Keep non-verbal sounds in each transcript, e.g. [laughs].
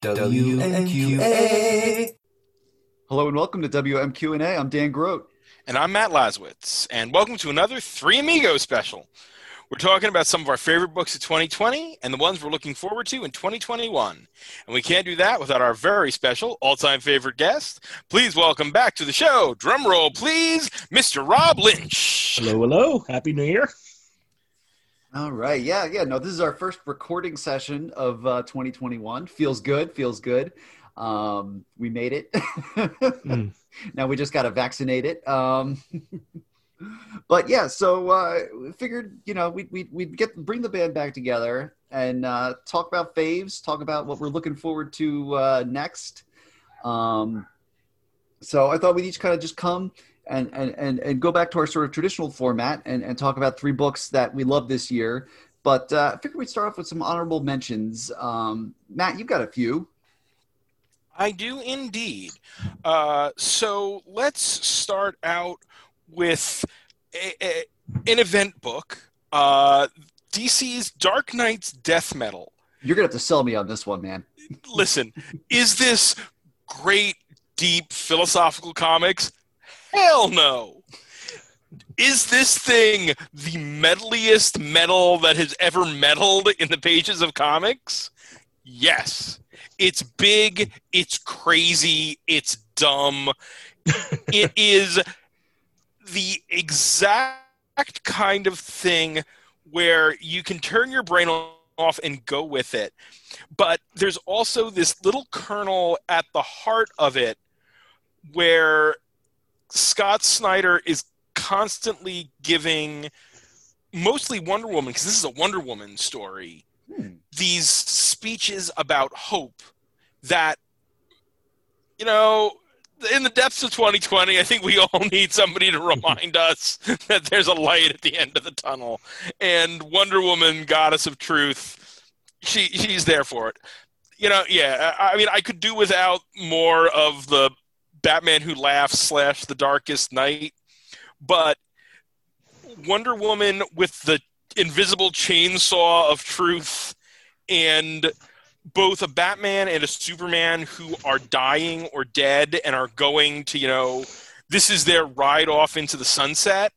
WMQA. Hello and welcome to WMQ&A. I'm Dan Grote. And I'm Matt Lazorwitz, and welcome to another Three Amigos special. We're talking about some of our favorite books of 2020 and the ones we're looking forward to in 2021. And we can't do that without our very special all-time favorite guest. Please welcome back to the show, drum roll please, Mr. Rob Lynch. Hello, hello. Happy New Year. All right. Yeah, yeah. No, this is our first recording session of uh, 2021. Feels good. Feels good. Um, we made it. mm. [laughs] Now we just got to vaccinate it. Um, [laughs] but yeah, so uh, we figured, you know, we'd, we'd, we'd get bring the band back together and uh, talk about faves, talk about what we're looking forward to uh, next. Um, so I thought we'd each kind of just come and, and, and, and go back to our sort of traditional format and, and talk about three books that we love this year. But uh, I figured we'd start off with some honorable mentions. Um, Matt, you've got a few. I do indeed. Uh, so let's start out with a, a, an event book uh, DC's Dark Nights Death Metal. You're going to have to sell me on this one, man. Listen, is this great, deep philosophical comics? Hell no. Is this thing the metaliest metal that has ever meddled in the pages of comics? Yes. It's big, it's crazy, it's dumb. it [laughs] is the exact kind of thing where you can turn your brain off and go with it. But there's also this little kernel at the heart of it where Scott Snyder is constantly giving mostly Wonder Woman, because this is a Wonder Woman story, hmm. these speeches about hope that, you know, in the depths of 2020, I think we [laughs] all need somebody to remind [laughs] us that there's a light at the end of the tunnel. And Wonder Woman, goddess of truth, she she's there for it. You know, yeah. I mean, I could do without more of the Batman Who Laughs slash The Darkest Knight, but Wonder Woman with the invisible chainsaw of truth and both a Batman and a Superman who are dying or dead and are going to, you know, this is their ride off into the sunset.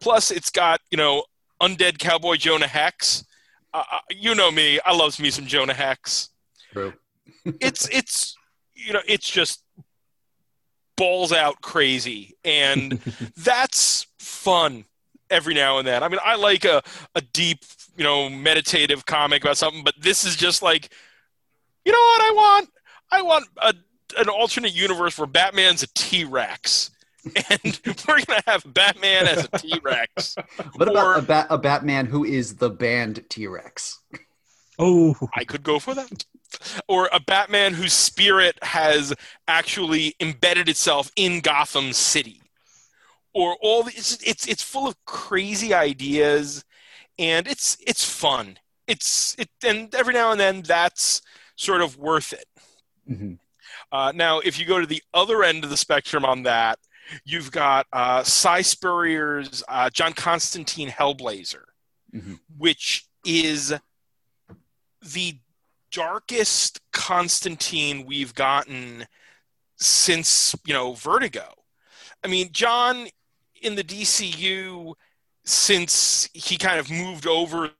Plus, it's got, you know, undead cowboy Jonah Hex. Uh, uh you know me, I love me some Jonah Hex. True. it's it's you know it's just balls out crazy and [laughs] that's fun every now and then. I mean, I like a a deep, you know, meditative comic about something, but this is just like you know what I want? I want a, an alternate universe where Batman's a T Rex. [laughs] And [laughs] we're gonna have Batman as a T Rex. what about a, ba- a Batman who is the band T Rex? Oh, I could go for that. Or a Batman whose spirit has actually embedded itself in Gotham City. Or all the, it's it's it's full of crazy ideas, and it's it's fun. It's it and every now and then that's sort of worth it. Mm-hmm. Uh, now, if you go to the other end of the spectrum on that, you've got uh, Si Spurrier's uh, John Constantine Hellblazer, mm-hmm. which is the darkest Constantine we've gotten since you know Vertigo. I mean, John in the DCU since he kind of moved over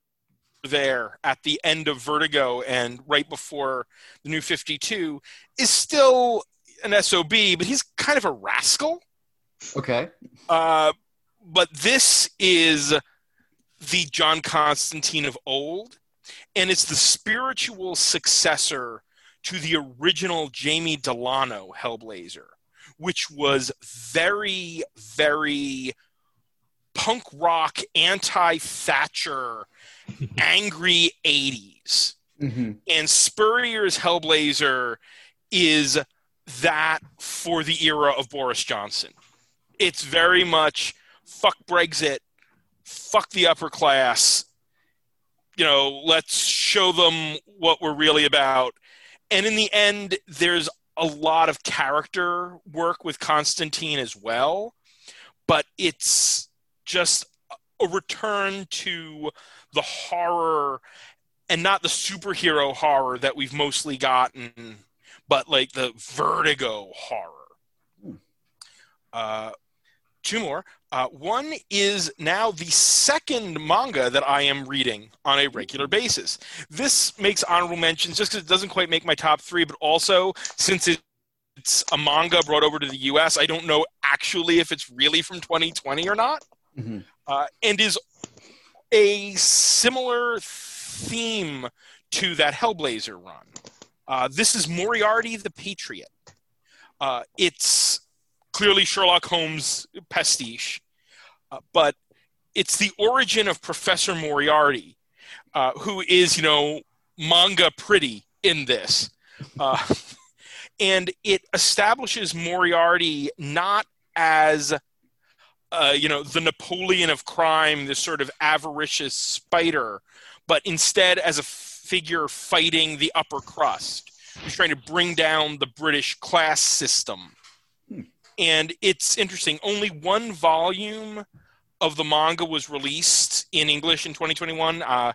there at the end of Vertigo and right before the new 52 is still an SOB, but he's kind of a rascal. Okay. Uh, but this is the John Constantine of old, and it's the spiritual successor to the original Jamie Delano Hellblazer, which was very, very punk rock, anti Thatcher [laughs] angry 80s. Mm-hmm. And Spurrier's Hellblazer is that for the era of Boris Johnson. It's very much fuck Brexit, fuck the upper class. You know, let's show them what we're really about. And in the end, there's a lot of character work with Constantine as well, but it's just a return to the horror and not the superhero horror that we've mostly gotten, but like the Vertigo horror. Hmm. Uh, two more. Uh, one is now the second manga that I am reading on a regular basis. This makes honorable mentions just because it doesn't quite make my top three, but also since it's a manga brought over to the US, I don't know actually if it's really from 2020 or not, Mhm. uh, and is a similar theme to that Hellblazer run. Uh, this is Moriarty the Patriot. Uh, it's clearly Sherlock Holmes pastiche, uh, but it's the origin of Professor Moriarty, uh, who is, you know, manga pretty in this. Uh, [laughs] and it establishes Moriarty not as, uh, you know, the Napoleon of crime, this sort of avaricious spider, but instead as a figure fighting the upper crust, who's trying to bring down the British class system and it's interesting. Only one volume of the manga was released in English in 2021. Uh,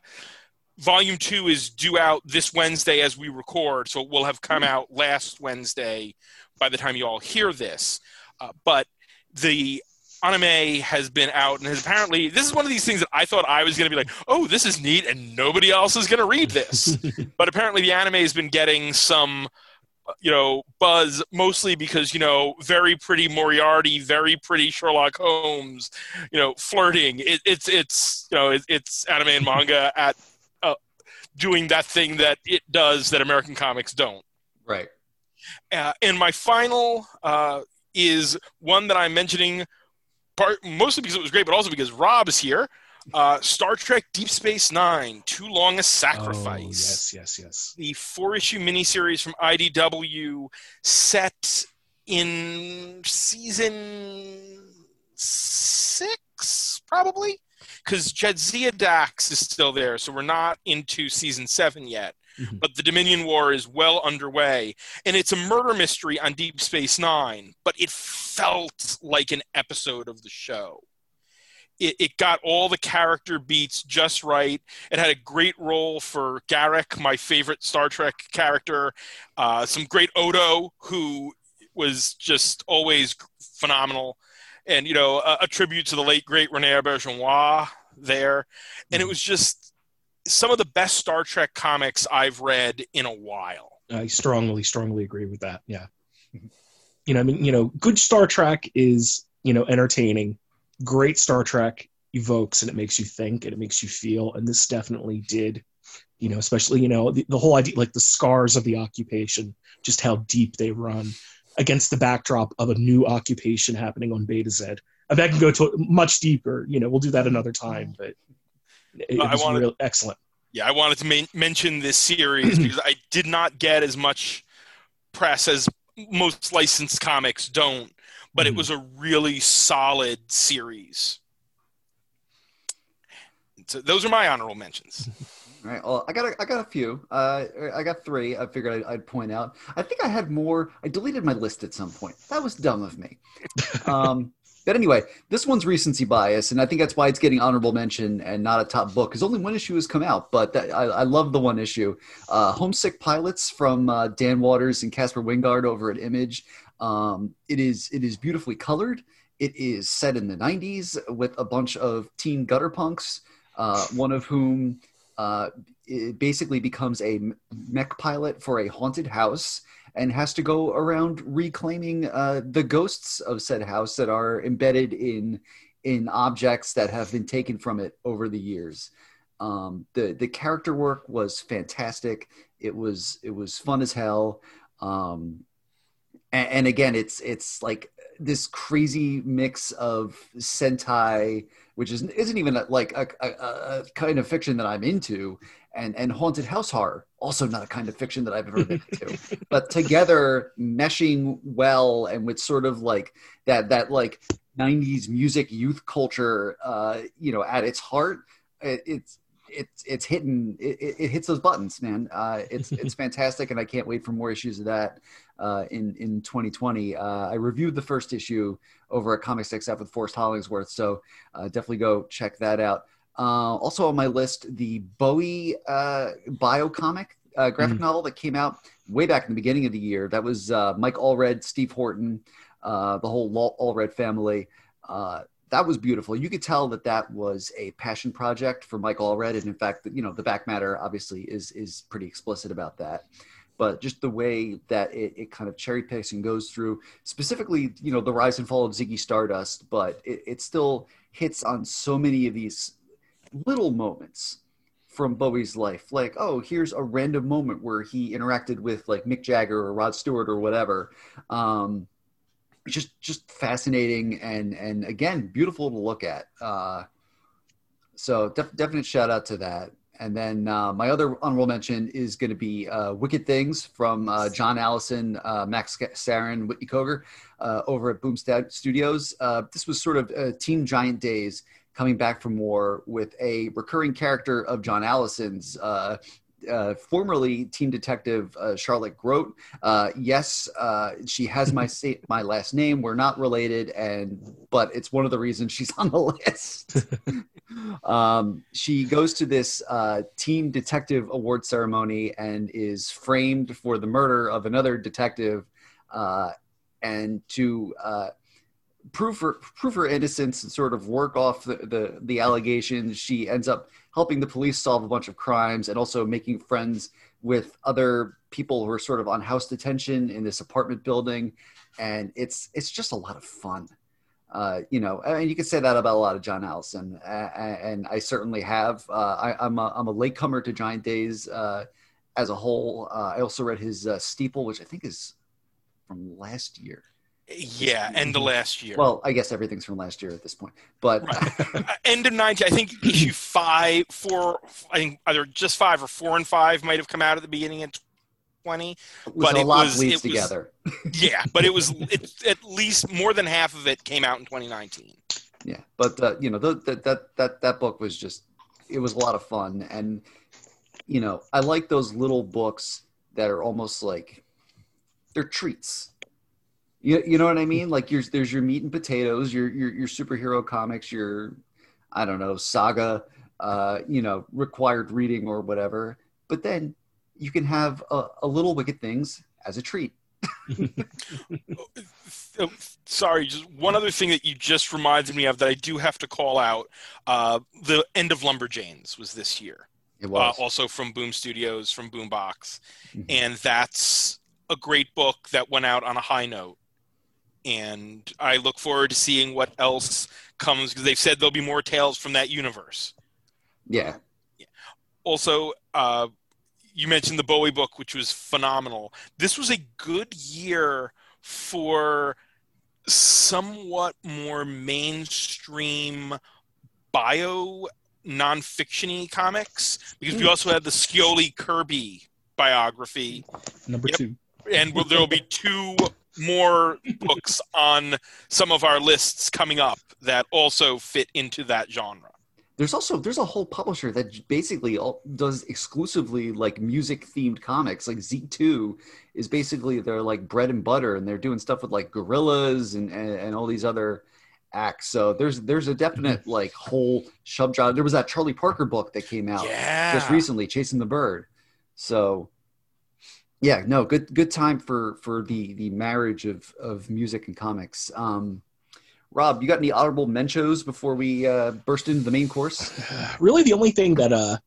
volume two is due out this Wednesday as we record, so it will have come out last Wednesday by the time you all hear this. Uh, but the anime has been out and has apparently this is one of these things that I thought I was going to be like, oh, this is neat, and nobody else is going to read this. [laughs] but apparently, the anime has been getting some you know buzz mostly because you know very pretty Moriarty, very pretty Sherlock Holmes, you know flirting. It, it's it's you know it, it's anime and manga [laughs] at uh, doing that thing that it does that American comics don't. Right. Uh, and my final uh, is one that I'm mentioning part mostly because it was great, but also because Rob is here. Uh, Star Trek Deep Space Nine, Too Long a Sacrifice. Oh, yes, yes, yes. The four issue miniseries from IDW set in season six, probably? Because Jadzia Dax is still there, so we're not into season seven yet. Mhm. But the Dominion War is well underway. And it's a murder mystery on Deep Space Nine, but it felt like an episode of the show it, it got all the character beats just right. It had a great role for Garak, my favorite Star Trek character. Uh, some great Odo, who was just always phenomenal, and you know a, a tribute to the late great Rene Auberjonois there. And it was just some of the best Star Trek comics I've read in a while. I strongly, strongly agree with that. Yeah. You know, I mean, you know, good Star Trek is, you know, entertaining. Great Star Trek evokes and it makes you think and it makes you feel. And this definitely did, you know, especially, you know, the, the whole idea, like the scars of the occupation, just how deep they run against the backdrop of a new occupation happening on Betazed. And that can go to much deeper, you know, we'll do that another time, but it, I was wanted- real excellent. yeah, I wanted to men- mention this series because I did not get as much press as most licensed comics don't, but it Mhm. was a really solid series. So those are my honorable mentions. [laughs] All right. Well, I got a, I got a few. Uh, I got three. I figured I'd, I'd point out. I think I had more. I deleted my list at some point. That was dumb of me. [laughs] Um, but anyway, this one's recency bias, and I think that's why it's getting honorable mention and not a top book because only one issue has come out. But that, I, I love the one issue. Uh, Homesick Pilots from uh, Dan Watters and Caspar Wijngaard over at Image. Um, it is it is beautifully colored. It is set in the '90s with a bunch of teen gutter punks. Uh, one of whom uh, basically becomes a mech pilot for a haunted house and has to go around reclaiming uh, the ghosts of said house that are embedded in in objects that have been taken from it over the years. Um, the the character work was fantastic. It was it was fun as hell. Um, and, and again, it's it's like this crazy mix of Sentai, which is isn't even a, like a, a, a kind of fiction that I'm into, and and haunted house horror, also not a kind of fiction that I've ever been into. [laughs] but together, meshing well and with sort of like that that like '90s music youth culture, uh, you know, at its heart, it, it's it's it's hitting it, it it hits those buttons, man. Uh, it's [laughs] it's fantastic, and I can't wait for more issues of that uh, in in 2020. Uh, I reviewed the first issue over at Comics XF with Forrest Hollingsworth, so uh, definitely go check that out. Uh, also on my list, the Bowie uh, bio comic uh, graphic Mhm. novel that came out way back in the beginning of the year. That was uh, Mike Allred, Steve Horton, uh, the whole Allred family. Uh, that was beautiful. You could tell that that was a passion project for Mike Allred, and in fact, you know, the back matter obviously is is pretty explicit about that. But just the way that it, it kind of cherry picks and goes through, specifically, you know, the rise and fall of Ziggy Stardust, but it, it still hits on so many of these little moments from Bowie's life. Like, oh, here's a random moment where he interacted with like Mick Jagger or Rod Stewart or whatever. Um, just just fascinating and and again beautiful to look at. Uh, so def- definite shout out to that. And then uh, my other honorable mention is going to be uh, Wicked Things from uh, John Allison, uh, Max Sarin, Whitney Cogar uh, over at Boom Sta- Studios. Uh, this was sort of Team Giant Days coming back from war with a recurring character of John Allison's. Uh, formerly team detective uh, Charlotte Grote. Uh, yes, uh, she has my [laughs] sa- my last name. We're not related, and but it's one of the reasons she's [laughs] on the list. [laughs] um, she goes to this uh, team detective award ceremony and is framed for the murder of another detective, uh, and to uh, prove her prove her innocence and sort of work off the, the the allegations. She ends up helping the police solve a bunch of crimes and also making friends with other people who are sort of on house detention in this apartment building, and it's it's just a lot of fun. Uh, you know, and you can say that about a lot of John Allison, and I certainly have. Uh, I, I'm a, I'm a latecomer to Giant Days uh, as a whole. Uh, I also read his uh, Steeple, which I think is from last year. Yeah, end of last year. Well, I guess everything's from last year at this point, but Uh, end of 19 i think issue [clears throat] five four i think either just five or four and five might have come out at the beginning of 20 but a it lot was- it was- together. [laughs] yeah but it was it, at least more than half of it came out in 2019 Yeah, but uh, you know the, the, that that that book was just it was a lot of fun, and you know I like those little books that are almost like they're treats. You, you know what I [laughs] mean? Like there's there's your meat and potatoes, your your your superhero comics, your I don't know saga, uh, you know required reading or whatever. But then you can have a, a little wicked things as a treat. [laughs] Uh, sorry just one other thing that you just reminded me of that i do have to call out uh, the end of lumberjanes was this year It uh, was. also from boom studios from boombox Mhm. and that's a great book that went out on a high note and i look forward to seeing what else comes because they've said there'll be more tales from that universe yeah, yeah. also uh, you mentioned the bowie book which was phenomenal this was a good year for somewhat more mainstream bio nonfiction-y comics because we also had the scioli kirby biography Number Yep. two. and there will be two more books on some of our lists coming up that also fit into that genre. There's also there's a whole publisher that basically all, does exclusively like music themed comics. Like Z2 is basically their like bread and butter, and they're doing stuff with like Gorillaz and and, and all these other acts. So there's there's a definite mm-hmm. like whole subgenre. There was that Charlie Parker book that came out Yeah. just recently, Chasing the Bird. So yeah, no, good good time for for the the marriage of of music and comics. Um, Rob, you got any honorable mentions before we uh, burst into the main course? [sighs] Really, the only thing that uh,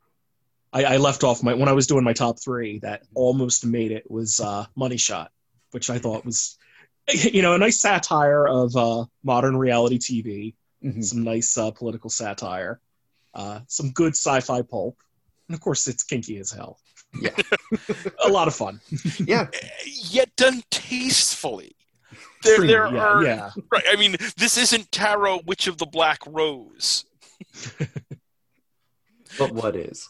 I, I left off my when I was doing my top three that almost made it was uh, Money Shot, which I thought was, [laughs] you know, a nice satire of uh, modern reality TV, Mhm. some nice uh, political satire, uh, some good sci-fi pulp, and of course, it's kinky as hell. Yeah. [laughs] a lot of fun. [laughs] Yeah, Yet done tastefully. There, Pretty- there yeah, are yeah. right. I mean, this isn't Tarot Witch of the Black Rose. [laughs] but what is?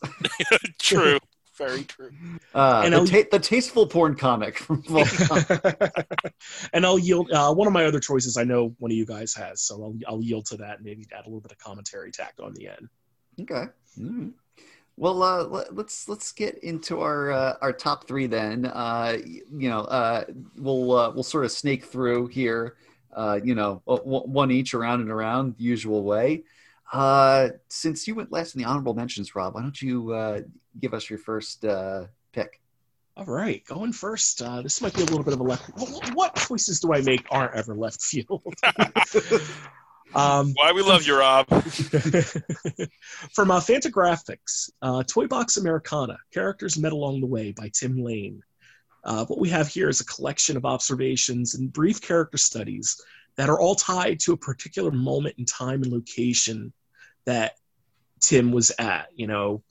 True, very true. Uh, And the, ta- the tasteful porn comic from and I'll yield. Uh, one of my other choices, I know one of you guys has, so I'll, I'll yield to that and maybe add a little bit of commentary tacked on the end. okay. All right. Well, uh, let, let's let's get into our uh, our top three then. Uh, you know, uh, we'll uh, we'll sort of snake through here. Uh, you know, one each around and around, the usual way. Uh, since you went last in the honorable mentions, Rob, why don't you uh, give us your first uh, pick? All right, going first. Uh, this might be a little bit of a left. What, what choices do I make aren't ever left field? [laughs] [laughs] um, Why we love you, Rob. [laughs] from uh, Fantagraphics, uh, Toy Box Americana: Characters Met Along the Way by Tim Lane. Uh, what we have here is a collection of observations and brief character studies that are all tied to a particular moment in time and location that Tim was at. You know,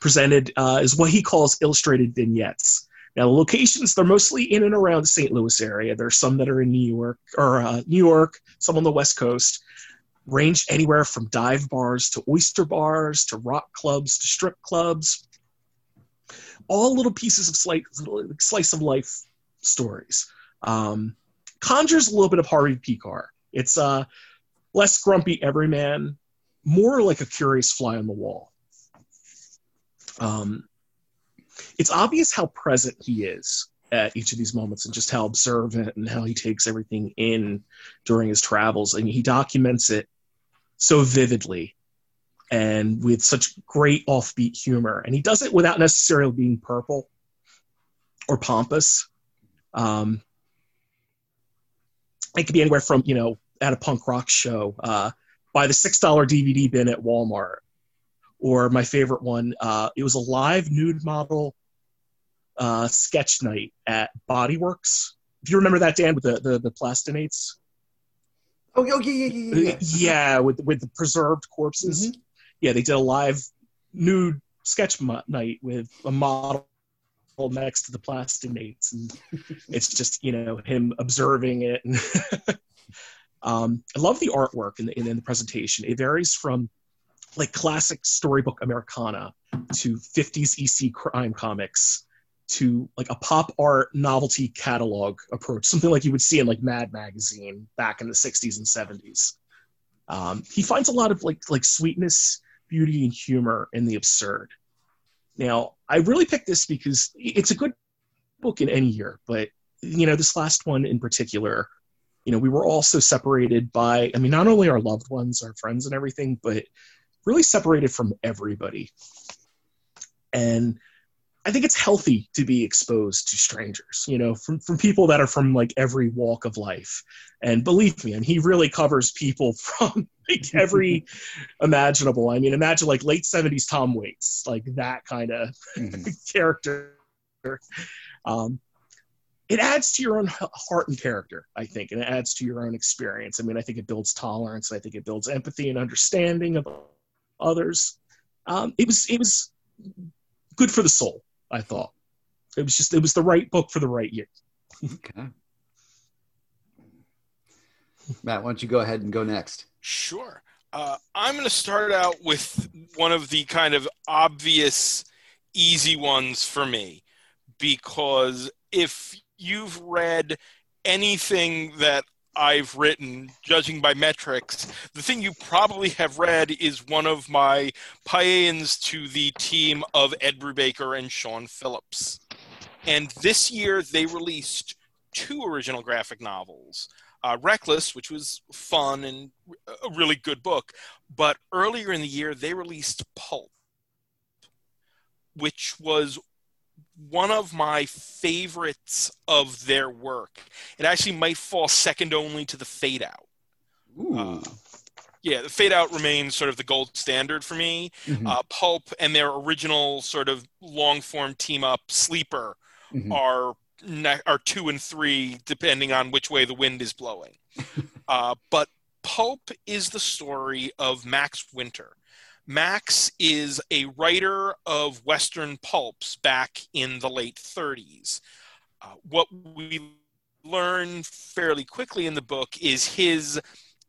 presented uh, is what he calls illustrated vignettes. Now, the locations, they're mostly in and around the St. Louis area. There's some that are in New York, or uh, New York, some on the West Coast, range anywhere from dive bars to oyster bars to rock clubs to strip clubs. All little pieces of slice, slice of life stories. Um, conjures a little bit of Harvey Pekar. It's uh, less grumpy everyman, more like a curious fly on the wall. Um, it's obvious how present he is at each of these moments and just how observant and how he takes everything in during his travels. And he documents it so vividly and with such great offbeat humor. And he does it without necessarily being purple or pompous. Um, it could be anywhere from, you know, at a punk rock show, uh, by the $6 DVD bin at Walmart, or my favorite one, uh, it was a live nude model uh, sketch night at Body Worlds. If you remember that, Dan, with the the, the plastinates. Oh, yeah, yeah, yeah, yeah. Yeah, with with the preserved corpses. Mm-hmm. Yeah, they did a live nude sketch mo- night with a model next to the plastinates, and [laughs] it's just you know him observing it. And [laughs] um, I love the artwork in the, in the presentation. It varies from like classic storybook Americana to 50s EC crime comics to like a pop art novelty catalog approach, [laughs] something like you would see in like Mad Magazine back in the 60s and 70s. Um, he finds a lot of like like sweetness, beauty, and humor in the absurd. Now, I really picked this because it's a good book in any year, but you know, this last one in particular, you know, we were also separated by, I mean, not only our loved ones, our friends, and everything, but really separated from everybody. And I think it's healthy to be exposed to strangers, you know, from, from people that are from like every walk of life. And believe me, and he really covers people [laughs] from like every [laughs] imaginable. I mean, imagine like late 70s Tom Waits, like that kind of mm-hmm. [laughs] character. Um, it adds to your own heart and character, I think, and it adds to your own experience. I mean, I think it builds tolerance. I think it builds empathy and understanding of others. Um, it was it was good for the soul. I thought it was just it was the right book for the right year. okay. Matt, why don't you go ahead and go next? Sure. Uh, I'm going to start out with one of the kind of obvious, easy ones for me, because if you've read anything that I've written, judging by metrics, the thing you probably have read is one of my paeans to the team of Ed Brubaker and Sean Phillips. And this year they released two original graphic novels. Uh, Reckless, which was fun and a really good book, but earlier in the year they released Pulp, which was one of my favorites of their work. It actually might fall second only to the Fade Out. Uh, yeah, the Fade Out remains sort of the gold standard for me. Mm-hmm. Uh, Pulp and their original sort of long form team up Sleeper mm-hmm. are are two and three depending on which way the wind is blowing. [laughs] uh, but Pulp is the story of Max Winter. Max is a writer of Western pulps back in the late 30s. Uh, what we learn fairly quickly in the book is his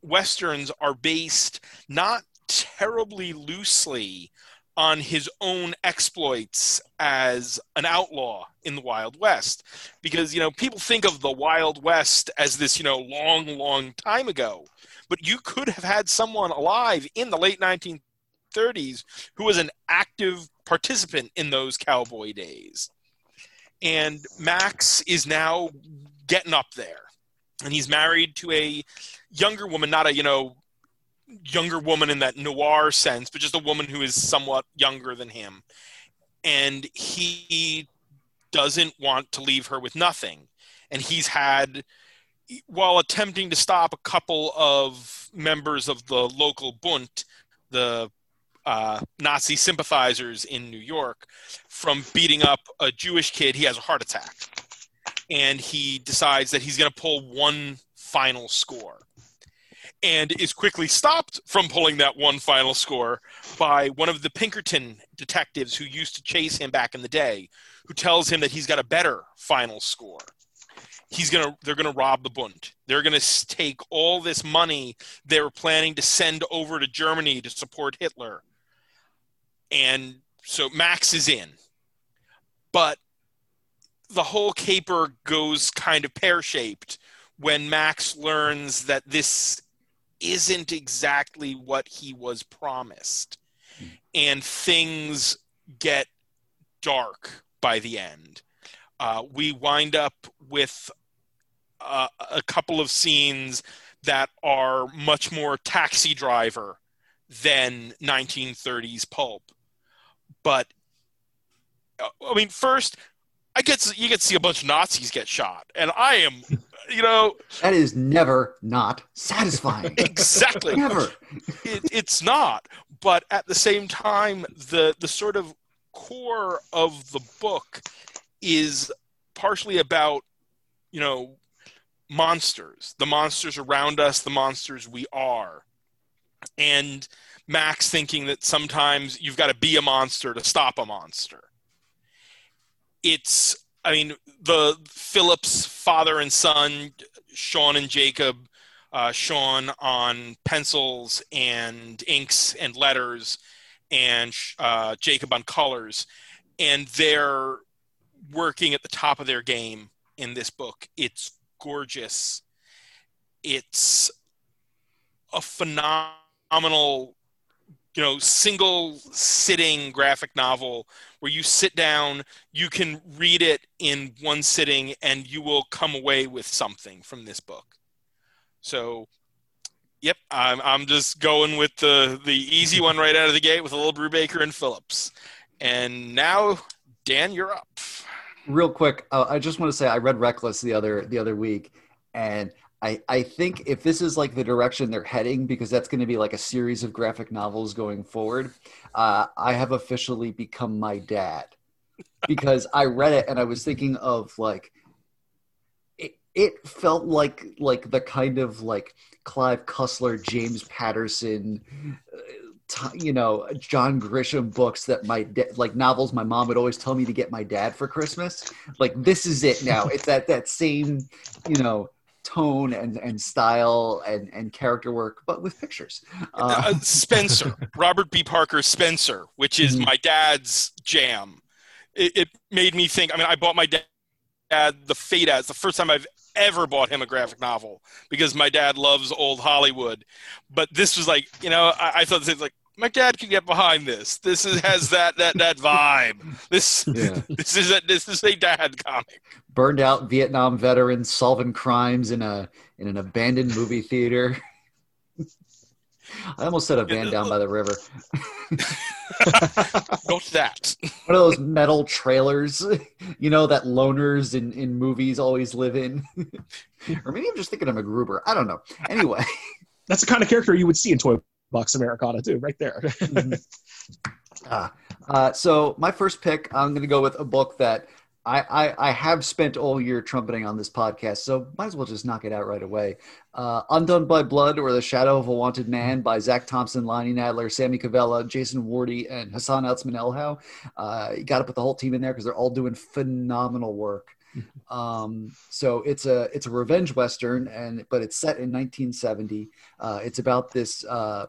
Westerns are based not terribly loosely on his own exploits as an outlaw in the Wild West. Because, you know, people think of the Wild West as this, you know, long, long time ago. But you could have had someone alive in the late 19th 30s who was an active participant in those cowboy days. And Max is now getting up there. And he's married to a younger woman, not a, you know, younger woman in that noir sense, but just a woman who is somewhat younger than him. And he doesn't want to leave her with nothing. And he's had, while attempting to stop a couple of members of the local Bund, the uh, Nazi sympathizers in New York, from beating up a Jewish kid, he has a heart attack. And he decides that he's going to pull one final score and is quickly stopped from pulling that one final score by one of the Pinkerton detectives who used to chase him back in the day, who tells him that he's got a better final score. He's gonna they're gonna rob the Bund. They're gonna take all this money they were planning to send over to Germany to support Hitler. And so Max is in. But the whole caper goes kind of pear shaped when Max learns that this isn't exactly what he was promised. Mm. And things get dark by the end. Uh, we wind up with uh, a couple of scenes that are much more taxi driver than 1930s pulp. But uh, I mean, first, I get you get to see a bunch of Nazis get shot, and I am [laughs] you know that is never not satisfying. [laughs] Exactly. Never. It, it's not. But at the same time the the sort of core of the book is partially about you know monsters the monsters around us the monsters we are. And max thinking that sometimes you've got to be a monster to stop a monster. It's I mean, the Phillips father and son, Sean and Jacob, uh, Sean on pencils and inks and letters, and uh, Jacob on colors, and they're working at the top of their game in this book. It's gorgeous. It's a phenomenal you know single sitting graphic novel where you sit down you can read it in one sitting and you will come away with something from this book so yep i'm, I'm just going with the the easy one right out of the gate with a little brubaker and phillips and now dan you're up real quick uh, i just want to say i read reckless the other the other week and I, I think if this is like the direction they're heading, because that's going to be like a series of graphic novels going forward, uh, I have officially become my dad. Because I read it and I was thinking of like it, it felt like like the kind of like Clive Cussler, James Patterson, uh, you know, John Grisham books that my da- like novels my mom would always tell me to get my dad for Christmas. Like this is it now. It's that that same, you know tone and, and style and, and character work, but with pictures. Uh, uh, Spenser, [laughs] Robert B. Parker Spenser, which is mm-hmm. my dad's jam. It, it, made me think. I mean, I bought my dad the Fate It's the first time I've ever bought him a graphic novel because my dad loves old Hollywood. But this was like, you know, I, I thought this was like my dad can get behind this. This is, has that that that vibe. This yeah. [laughs] this is a this is a dad comic. Burned out Vietnam veteran solving crimes in a in an abandoned movie theater. [laughs] I almost said a van down by the river. [laughs] Not that. [laughs] One of those metal trailers, you know, that loners in, in movies always live in. [laughs] or maybe I'm just thinking of MacGruber. I don't know. Anyway. That's the kind of character you would see in Toy Box Americana too, right there. mm-hmm. uh, uh, so my first pick, I'm going to go with a book that I, I, I, have spent all year trumpeting on this podcast, so might as well just knock it out right away. Uh, Undone by Blood or The Shadow of a Wanted Man by Zach Thompson, Lonnie Nadler, Sami Kivelä, Jason Wordie, and Hassan Otsmane-Elhaou. Uh, you got to put the whole team in there because they're all doing phenomenal work. [laughs] Um, so it's a it's a revenge western, and but it's set in 1970. Uh, it's about this uh,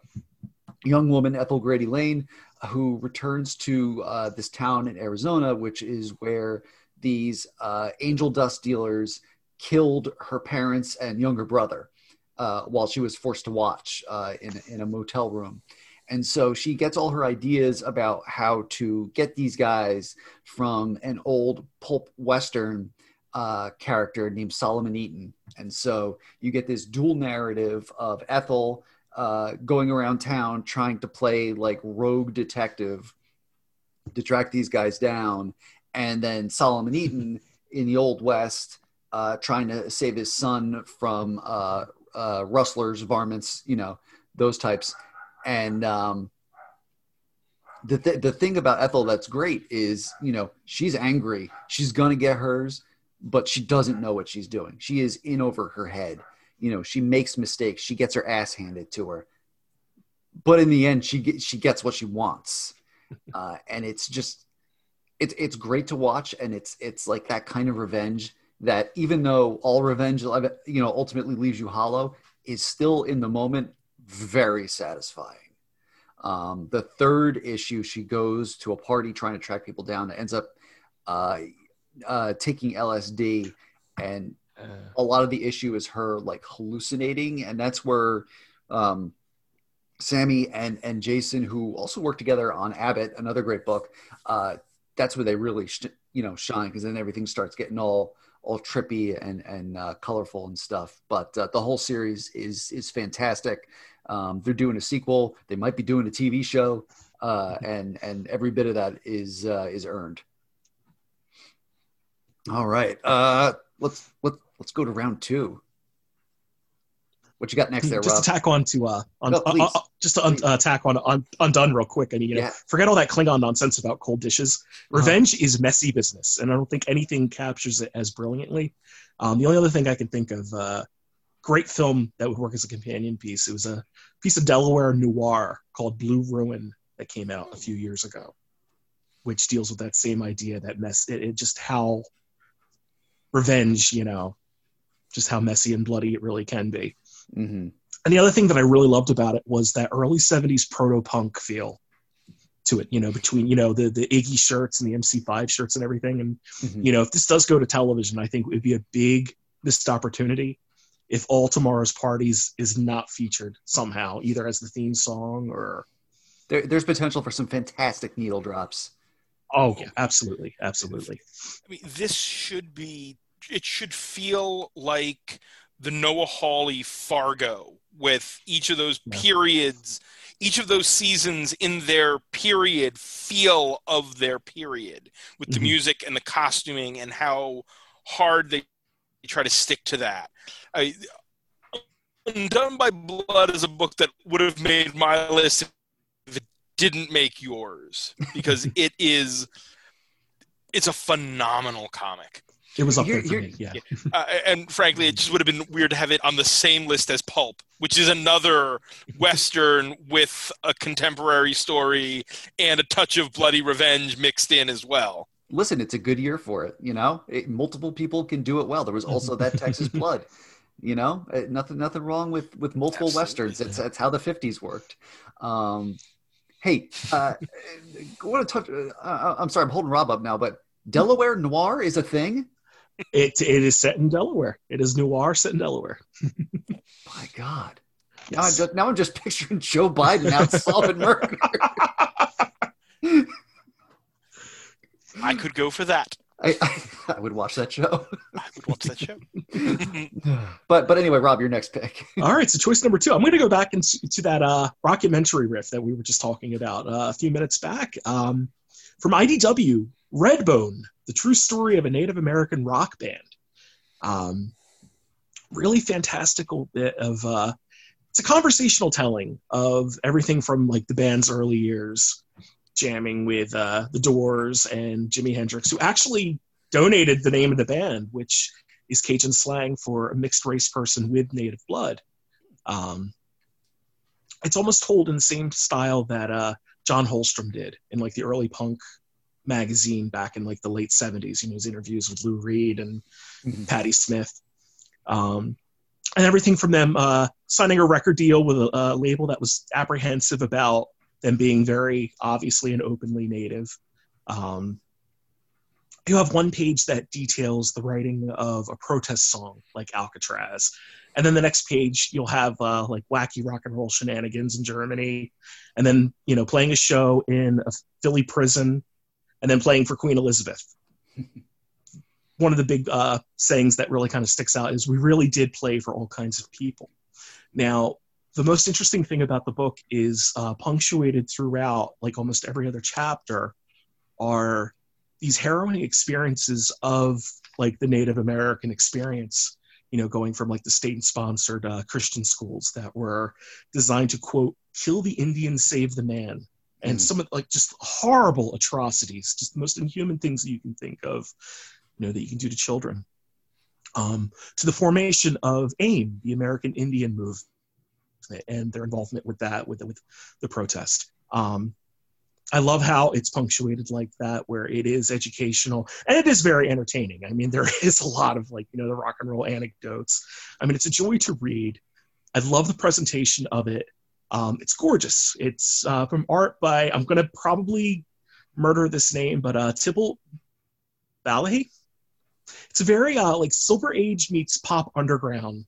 young woman, Ethel Grady Lane, who returns to uh, this town in Arizona, which is where these uh, angel dust dealers killed her parents and younger brother uh, while she was forced to watch uh, in in a motel room. And so she gets all her ideas about how to get these guys from an old pulp western uh, character named Solomon Eaton. And so you get this dual narrative of Ethel uh, going around town trying to play like rogue detective to track these guys down, and then Solomon Eaton in the Old West uh, trying to save his son from uh, uh, rustlers, varmints, you know, those types. And um, the th- the thing about Ethel that's great is, you know, she's angry. She's gonna get hers, but she doesn't know what she's doing. She is in over her head. You know, she makes mistakes. She gets her ass handed to her, but in the end, she gets she gets what she wants, uh, and it's just it's it's great to watch, and it's it's like that kind of revenge that even though all revenge you know ultimately leaves you hollow is still in the moment very satisfying um, the third issue she goes to a party trying to track people down that ends up uh, uh, taking lsd and uh. a lot of the issue is her like hallucinating and that's where um, sammy and and jason who also work together on abbott another great book uh, that's where they really sh- you know shine because then everything starts getting all all trippy and and uh, colorful and stuff. But uh, the whole series is is fantastic. Um, they're doing a sequel. They might be doing a TV show, uh, [laughs] and and every bit of that is uh, is earned. All right, uh, let's let's let's go to round two. What you got next there, just Rob? to tack on to uh, on, no, uh, uh, just to un- uh, tack on, on undone real quick. I mean, you know, yeah. forget all that Klingon nonsense about cold dishes. Uh-huh. Revenge uh-huh. is messy business, and I don't think anything captures it as brilliantly. Um, the only other thing I can think of, uh, great film that would work as a companion piece. It was a piece of Delaware noir called Blue Ruin that came out a few years ago, which deals with that same idea that mess. It, it just how revenge, you know, just how messy and bloody it really can be. Mm-hmm. And the other thing that I really loved about it was that early 70s proto punk feel to it, you know, between, you know, the, the Iggy shirts and the MC5 shirts and everything. And, mm-hmm. you know, if this does go to television, I think it would be a big missed opportunity if All Tomorrow's Parties is not featured somehow, either as the theme song or. There, there's potential for some fantastic needle drops. Oh, yeah, absolutely. Absolutely. I mean, this should be, it should feel like the Noah Hawley Fargo with each of those yeah. periods, each of those seasons in their period feel of their period with mm-hmm. the music and the costuming and how hard they try to stick to that. I, Undone by Blood is a book that would have made my list if it didn't make yours because [laughs] it is it's a phenomenal comic. It was up there for me, yeah. [laughs] Uh, and frankly, it just would have been weird to have it on the same list as Pulp, which is another Western with a contemporary story and a touch of bloody revenge mixed in as well. Listen, it's a good year for it. You know, it, multiple people can do it well. There was also that Texas [laughs] Blood. You know, it, uh, nothing, nothing wrong with with multiple Absolutely. westerns. That's that's how the '50s worked. Um, hey, uh, I want to touch. Uh, I'm sorry, I'm holding Rob up now, but Delaware noir is a thing it it is set in Delaware. It is noir set in Delaware. [laughs] My God. Yes. Now, I'm just, now I'm just picturing Joe Biden out [laughs] solving murder. I could go for that. I, I, I, would watch that show. I would watch that show. [laughs] but but anyway, Rob, your next pick. All right, so choice number two. I'm going to go back into to that uh, documentary riff that we were just talking about uh, a few minutes back. Um, from IDW, Redbone the true story of a Native American rock band. Um, really fantastical bit of uh, it's a conversational telling of everything from like the band's early years, jamming with uh, the Doors and Jimi Hendrix, who actually donated the name of the band, which is Cajun slang for a mixed race person with native blood. Um, it's almost told in the same style that uh, John Holmstrom did in like the early punk magazine back in like the late 70s you know his interviews with lou reed and mm-hmm. patti smith. Um, and everything from them uh, signing a record deal with a, a, label that was apprehensive about them being very obviously and openly native. Um, you have one page that details the writing of a protest song like alcatraz. And then the next page you'll have uh, like wacky rock and roll shenanigans in germany. And then you know playing a show in a philly prison and then playing for Queen Elizabeth. [laughs] One of the big uh, sayings that really kind of sticks out is we really did play for all kinds of people. Now, the most interesting thing about the book is uh, punctuated throughout, like almost every other chapter, are these harrowing experiences of like the Native American experience. You know, going from like the state-sponsored uh, Christian schools that were designed to quote kill the Indian, save the man, and mm. some of like just horrible atrocities, just the most inhuman things that you can think of, you know, that you can do to children. Um, to the formation of AIM, the American Indian Movement, and their involvement with that, with with the protest. Um, I love how it's punctuated like that, where it is educational and it is very entertaining. I mean, there [laughs] is a lot of like, you know, the rock and roll anecdotes. I mean, it's a joy to read. I love the presentation of it. Um, it's gorgeous. It's uh, from art by, I'm going to probably murder this name, but uh, Tibble Balahy. It's a very uh, like Silver Age meets pop underground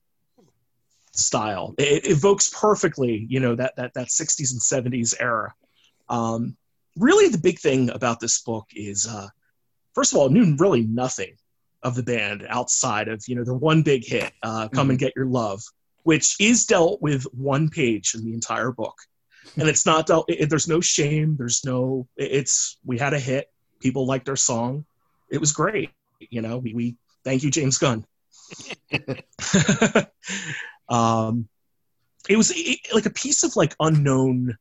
style. It, evokes perfectly, you know, that, that, that 60s and 70s era. Um, really the big thing about this book is uh, first of all knew really nothing of the band outside of you know their one big hit uh, come mm-hmm. and get your love which is dealt with one page in the entire book and it's not dealt it, there's no shame there's no it's we had a hit people liked our song it was great you know we, we thank you james gunn [laughs] um it was it, like a piece of like unknown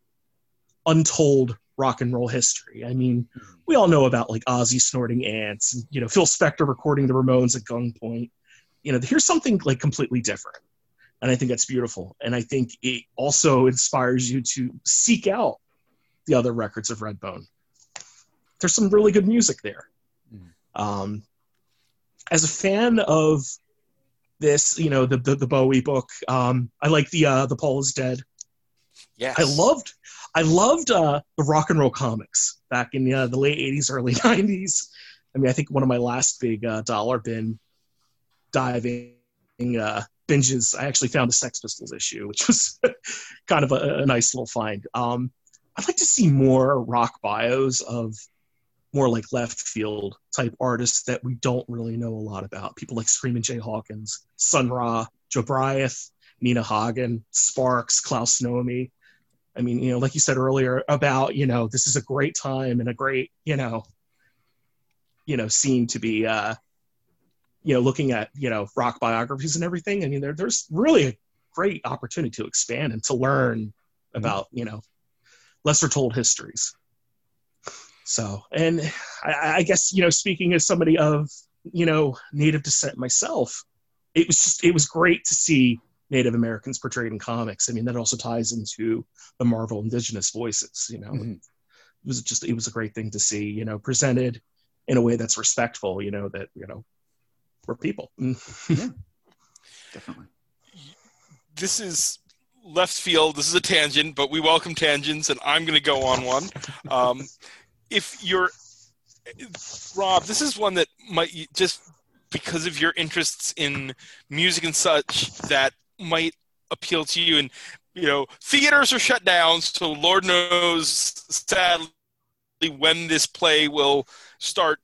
untold rock and roll history. I mean, we all know about like Ozzy snorting ants and you know Phil Spector recording the Ramones at gunpoint. You know, here's something like completely different. And I think that's beautiful. And I think it also inspires you to seek out the other records of Redbone. There's some really good music there. Mm. Um, as a fan of this, you know, the the, the Bowie book, um, I like the uh, the Paul is Dead. Yeah, I loved I loved uh, the rock and roll comics back in uh, the late '80s, early [laughs] '90s. I mean, I think one of my last big uh, dollar bin diving uh, binges, I actually found a Sex Pistols issue, which was [laughs] kind of a, a, nice little find. Um, I'd like to see more rock bios of more like left field type artists that we don't really know a lot about. People like Screaming Jay Hawkins, Sun Ra, Joe Nina Hagen, Sparks, Klaus Nomi. I mean, you know, like you said earlier about, you know, this is a great time and a great, you know, you know, scene to be, uh, you know, looking at, you know, rock biographies and everything. I mean, there, there's really a great opportunity to expand and to learn about, you know, lesser told histories. So, and I, I guess, you know, speaking as somebody of, you know, native descent myself, it was just, it was great to see Native Americans portrayed in comics. I mean, that also ties into the Marvel Indigenous voices. You know, mm-hmm. it was just it was a great thing to see. You know, presented in a way that's respectful. You know that you know we're people. yeah, [laughs] definitely. This is left field. This is a tangent, but we welcome tangents, and I'm going to go on one. Um, if you're Rob, this is one that might just because of your interests in music and such that might appeal to you and you know theaters are shut down so lord knows sadly when this play will start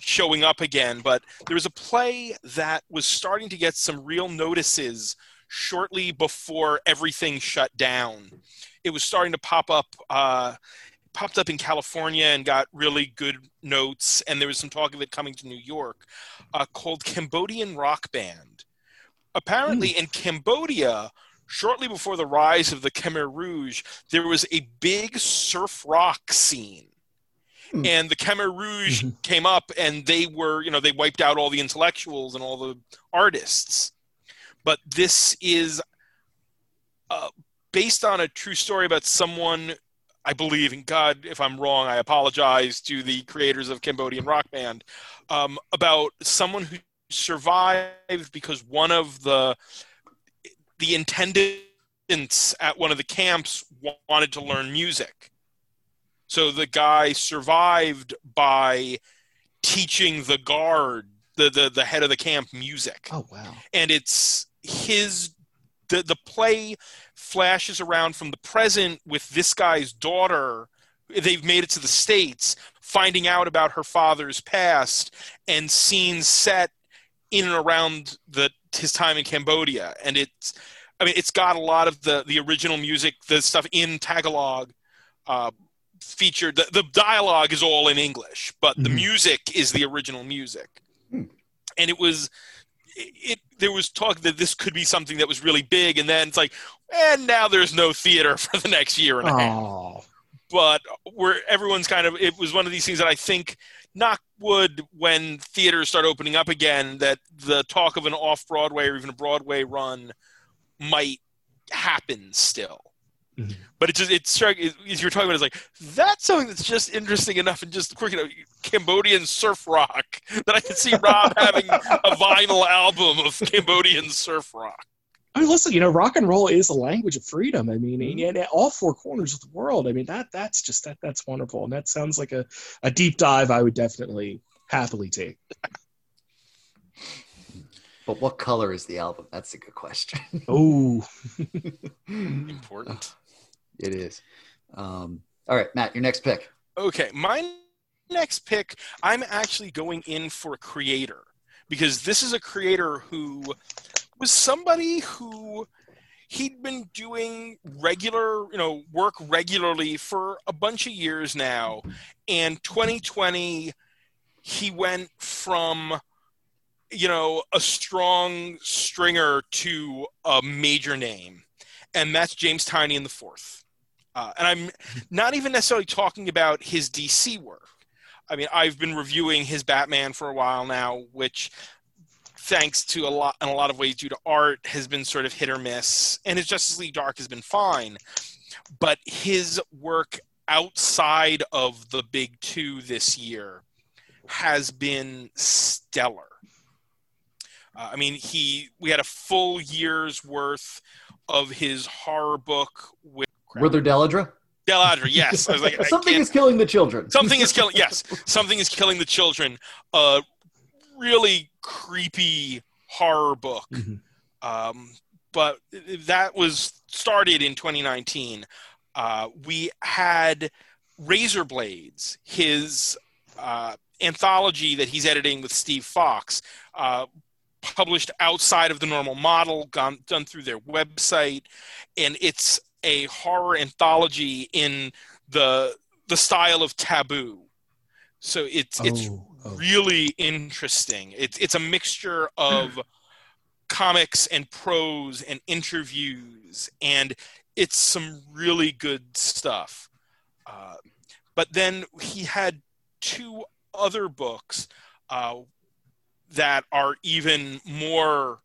showing up again but there was a play that was starting to get some real notices shortly before everything shut down it was starting to pop up uh, popped up in California and got really good notes, and there was some talk of it coming to New York, uh, called Cambodian Rock Band apparently mm. in Cambodia, shortly before the rise of the Khmer Rouge, there was a big surf rock scene. Mm. And the Khmer Rouge mm-hmm. came up and they were, you know, they wiped out all the intellectuals and all the artists. But this is uh, based on a true story about someone, I believe, and God, if I'm wrong, I apologize to the creators of Cambodian Rock Band, um, about someone who survived because one of the the intendants at one of the camps wanted to learn music. So the guy survived by teaching the guard, the, the, the head of the camp, music. Oh, wow. And it's his, the, the play flashes around from the present with this guy's daughter. They've made it to the States, finding out about her father's past, and scenes set in and around the his time in Cambodia, and it's I mean, it's got a lot of the the original music, the stuff in Tagalog. Uh, featured the, the dialogue is all in english but the Mhm. music is the original music Hmm. and it was it there was talk that this could be something that was really big and then it's like and now there's no theater [laughs] for the next year and a half Oh, but where everyone's kind of it was one of these things that I think knock wood when theaters start opening up again that the talk of an off Broadway or even a Broadway run might happen still. Mhm. But it just it's struck as you're talking about it's like that's something that's just interesting enough and just quick you know Cambodian surf rock that I can see Rob [laughs] having a vinyl album of Cambodian surf rock. I mean, listen, you know, rock and roll is a language of freedom. I mean, Mm-hmm. and, and all four corners of the world. I mean, that that's just that that's wonderful, and that sounds like a, a deep dive. I would definitely happily take. But what color is the album? That's a good question. Oh, [laughs] Important. It is. Um, all right, Matt, your next pick. Okay, my next pick, I'm actually going in for a creator because this is a creator who was somebody who he'd been doing regular, you know, work regularly for a bunch of years now. And 2020, he went from, you know, a strong stringer to a major name. And that's James Tynion the fourth. Uh, and I'm not even necessarily talking about his DC work. I mean, I've been reviewing his Batman for a while now, which, thanks to a lot in a lot of ways due to art, has been sort of hit or miss, and his Justice League Dark has been fine. But his work outside of the big two this year has been stellar. Uh, I mean, he we had a full year's worth of his horror book with Werther Dell'Edera. Dell'Edera. Yes, I was like, [laughs] Something is killing the children. something is killing. [laughs] Yes, something is killing the children. A really creepy horror book. Mhm. Um, but that was started in 2019. Uh, we had Razor Blades, his uh, anthology that he's editing with Steve Foxe, uh, published outside of the normal model, gone, done through their website, and it's a horror anthology in the the style of Taboo. So it's it's Oh, oh. really interesting. It's it's a mixture of [clears throat] comics and prose and interviews, and it's some really good stuff. Uh, but then he had two other books uh, that are even more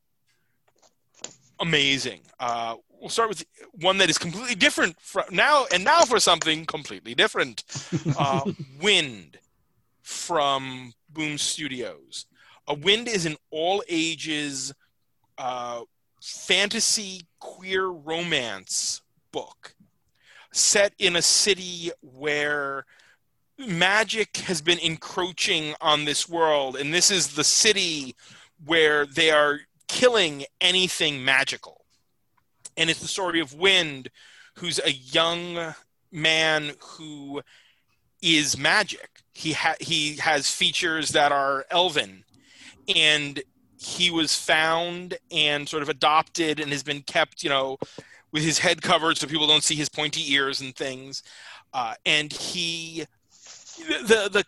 amazing. Uh, we'll start with one that is completely different from now, and now for something completely different. [laughs] Uh, Wynd from Boom Studios. A Wynd is an all ages uh, fantasy queer romance book set in a city where magic has been encroaching on this world, and this is the city where they are killing anything magical. And it's the story of Wynd, who's a young man who is magic. He ha- he has features that are elven, and he was found and sort of adopted and has been kept, you know, with his head covered so people don't see his pointy ears and things. Uh, and he, the the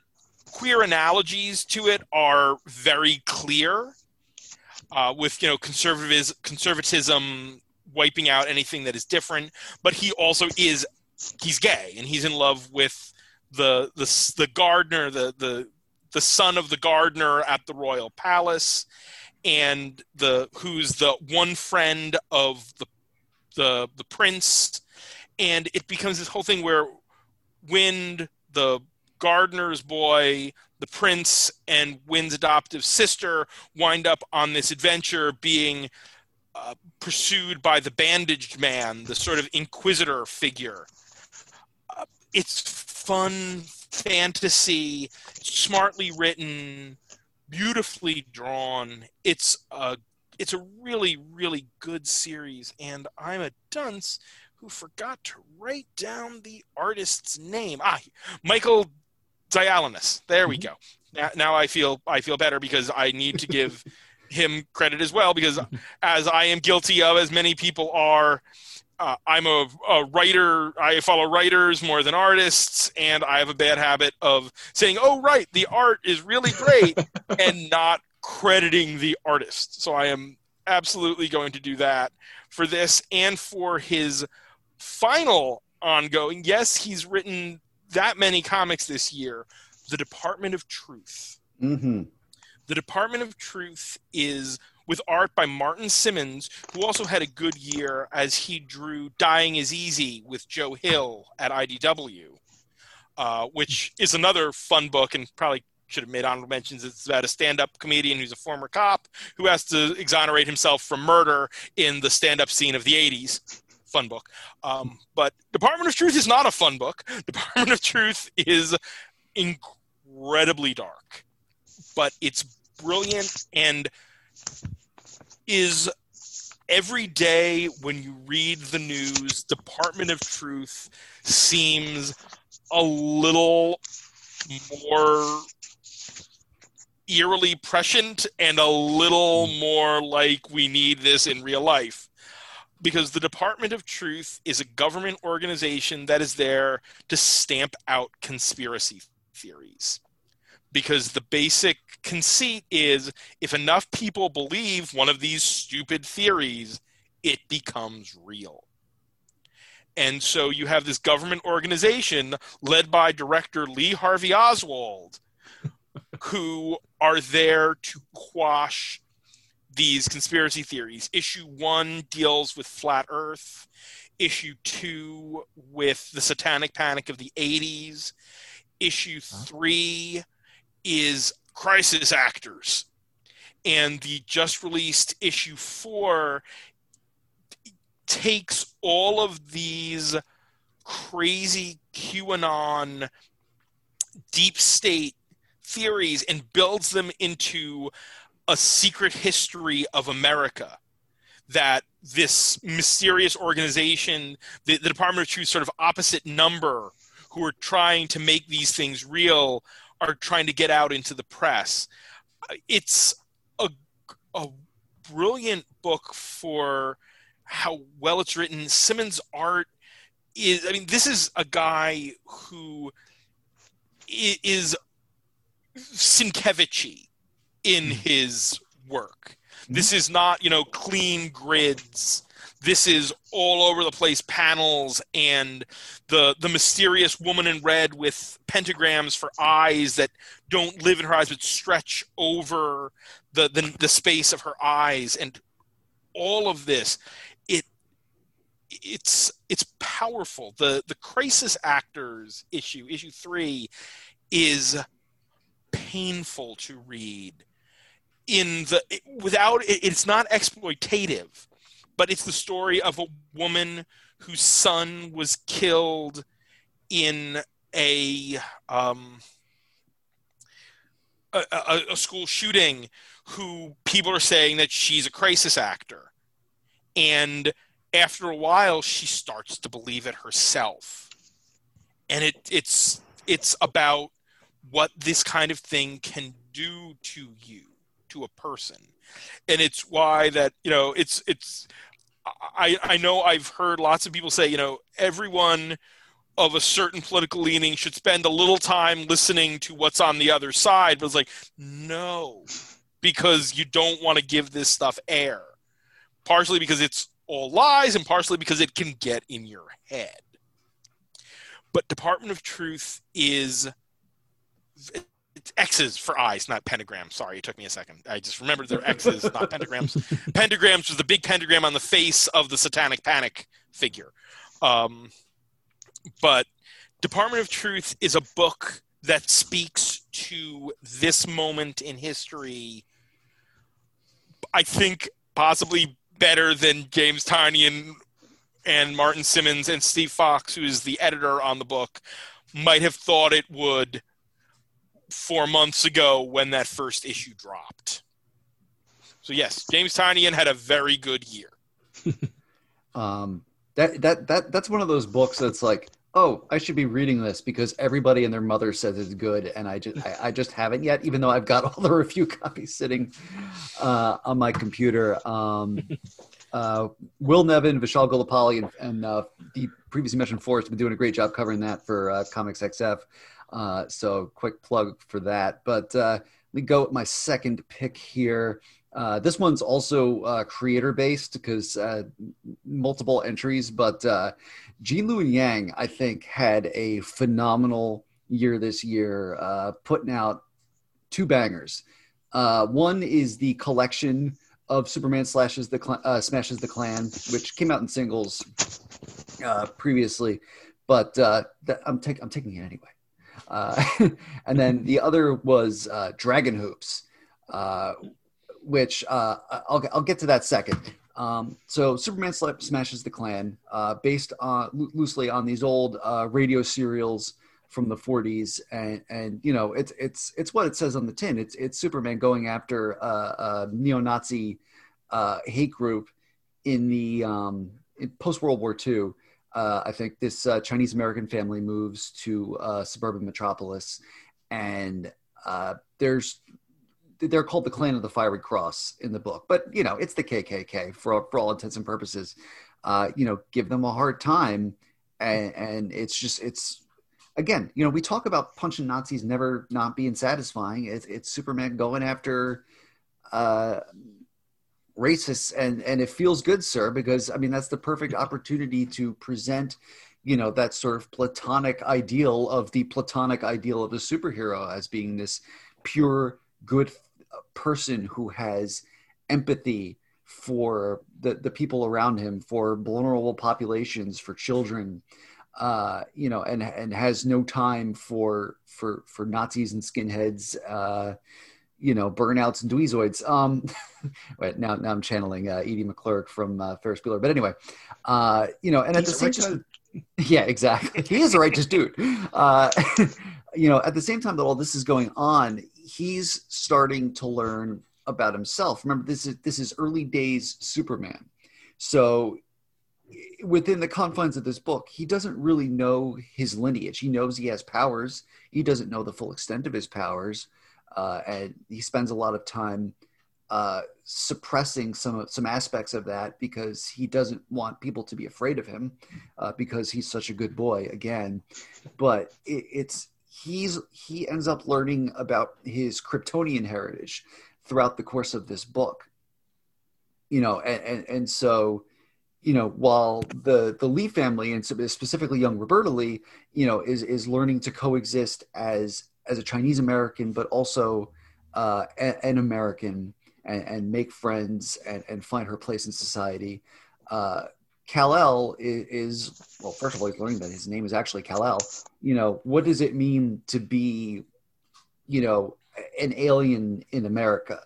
queer analogies to it are very clear, uh, with you know conservatism conservatism wiping out anything that is different. But he also is he's gay and he's in love with the the the gardener the the the son of the gardener at the royal palace and the who's the one friend of the the the prince and it becomes this whole thing where Wynd the gardener's boy the prince and Wynd's adoptive sister wind up on this adventure being uh, pursued by the bandaged man the sort of inquisitor figure. Uh, it's fun fantasy smartly written beautifully drawn. It's a it's a really really good series and i'm a dunce who forgot to write down the artist's name. Ah michael Dialynas. there we go. Now, now i feel i feel better because i need to give [laughs] him credit as well because, as I am guilty of, as many people are, uh, I'm a, a, writer. I follow writers more than artists, and I have a bad habit of saying, "Oh, right, the art is really great," [laughs] and not crediting the artist. So I am absolutely going to do that for this and for his final ongoing. Yes, he's written that many comics this year. The Department of Truth. Mm-hmm. The Department of Truth is with art by Martin Simmonds, who also had a good year as he drew Dying is Easy with Joe Hill at IDW, uh, which is another fun book and probably should have made honorable mentions. It's about a stand-up comedian who's a former cop who has to exonerate himself from murder in the stand-up scene of the 80s. Fun book. Um, but Department of Truth is not a fun book. [laughs] Department of Truth is incredibly dark, but it's brilliant and is every day when you read the news, Department of Truth seems a little more eerily prescient and a little more like we need this in real life. Because the Department of Truth is a government organization that is there to stamp out conspiracy theories. Because the basic conceit is if enough people believe one of these stupid theories, it becomes real. And so you have this government organization led by director Lee Harvey Oswald [laughs] who are there to quash these conspiracy theories. Issue one deals with flat Earth. Issue two with the satanic panic of the 80s. Issue three is crisis actors. And the just released issue four takes all of these crazy QAnon deep state theories and builds them into a secret history of America that this mysterious organization, the, the, Department of Truth, sort of opposite number, who are trying to make these things real, are trying to get out into the press. It's a, a brilliant book for how well it's written. Simmonds' art is, I mean, this is a guy who is Sienkiewicz in hmm. his work. Hmm. This is not, you know, clean grids. This is all over the place panels and the the mysterious woman in red with pentagrams for eyes that don't live in her eyes but stretch over the the, the space of her eyes. And all of this it it's it's powerful. The the crisis actors issue issue 3 is painful to read in the without it's not exploitative but it's the story of a woman whose son was killed in a um, a, a, a, school shooting who people are saying that she's a crisis actor. And after a while she starts to believe it herself. And it it's it's about what this kind of thing can do to you to a person. And it's why that you know it's it's i i know i've heard lots of people say you know everyone of a certain political leaning should spend a little time listening to what's on the other side. But it's like no because you don't want to give this stuff air. Partially because it's all lies and partially because it can get in your head. But department of truth is it's X's for eyes, not pentagrams. Sorry, it took me a second. I just remembered they're X's, not pentagrams. [laughs] Pentagrams was the big pentagram on the face of the Satanic Panic figure. Um, but Department of Truth is a book that speaks to this moment in history. I think possibly better than James Tynion and Martin Simmonds and Steve Foxe, who is the editor on the book, might have thought it would four months ago when that first issue dropped. So yes, James Tynion had a very good year. [laughs] um, that that that that's one of those books that's like oh, I should be reading this because everybody and their mother says it's good, and I just I, I just haven't yet, even though I've got all the review [laughs] copies sitting uh, on my computer. Um, [laughs] uh, Will Nevin, Vishal Gullapalli, and, and uh, the previously mentioned Forrest have been doing a great job covering that for uh, Comics XF. Uh, so quick plug for that. But uh, let me go with my second pick here. Uh, this one's also uh, creator based because uh, multiple entries, but uh, Gene Luen Yang, I think, had a phenomenal year this year, uh, putting out two bangers. Uh, one is the collection of Superman slashes the Cl- uh, smashes the Klan, which came out in singles previously, but I'm taking I'm taking it anyway. Uh, [laughs] and then the other was uh, Dragon Hoops, uh, which uh, I'll I'll get to that second. Um, so Superman smashes the Klan, uh, based on loo- loosely on these old radio serials from the 40s, and and you know it's it's it's what it says on the tin. It's it's Superman going after a neo-Nazi hate group in the um, post World War II. Uh, I think this uh, Chinese American family moves to uh, suburban metropolis, and uh, there's they're called the Clan of the Fiery Cross in the book, but you know it's the KKK for for all intents and purposes. Uh, you know, give them a hard time, and, and it's just it's again, you know, we talk about punching Nazis never not being satisfying. It's, it's Superman going after uh, racists, and and it feels good, sir, because I mean that's the perfect opportunity to present, you know, that sort of platonic ideal of the platonic ideal of a superhero as being this pure good person who has empathy for the, the people around him, for vulnerable populations, for children, uh, you know, and and has no time for for for Nazis and skinheads, uh, you know, burnouts and dweezoids. Um, [laughs] wait, now now I'm channeling uh, Edie McClurg from uh, Ferris Bueller, but anyway, uh, you know, and at the same righteous time, [laughs] yeah, exactly, he is a righteous dude. Uh, [laughs] you know, at the same time that all this is going on, he's starting to learn about himself. Remember, this is this is early days Superman, so within the confines of this book, he doesn't really know his lineage. He knows he has powers. He doesn't know the full extent of his powers, uh, and he spends a lot of time uh, suppressing some some aspects of that because he doesn't want people to be afraid of him uh, because he's such a good boy. Again, but it, it's he's he ends up learning about his Kryptonian heritage throughout the course of this book. You know, and and, and so you know, while the the Lee family and specifically young Roberta Lee, you know, is is learning to coexist as as a Chinese American, but also uh, a- an American, and, and make friends and, and find her place in society. Uh, Kal El is, is well. First of all, he's learning that his name is actually Kal El. You know, what does it mean to be, you know, an alien in America?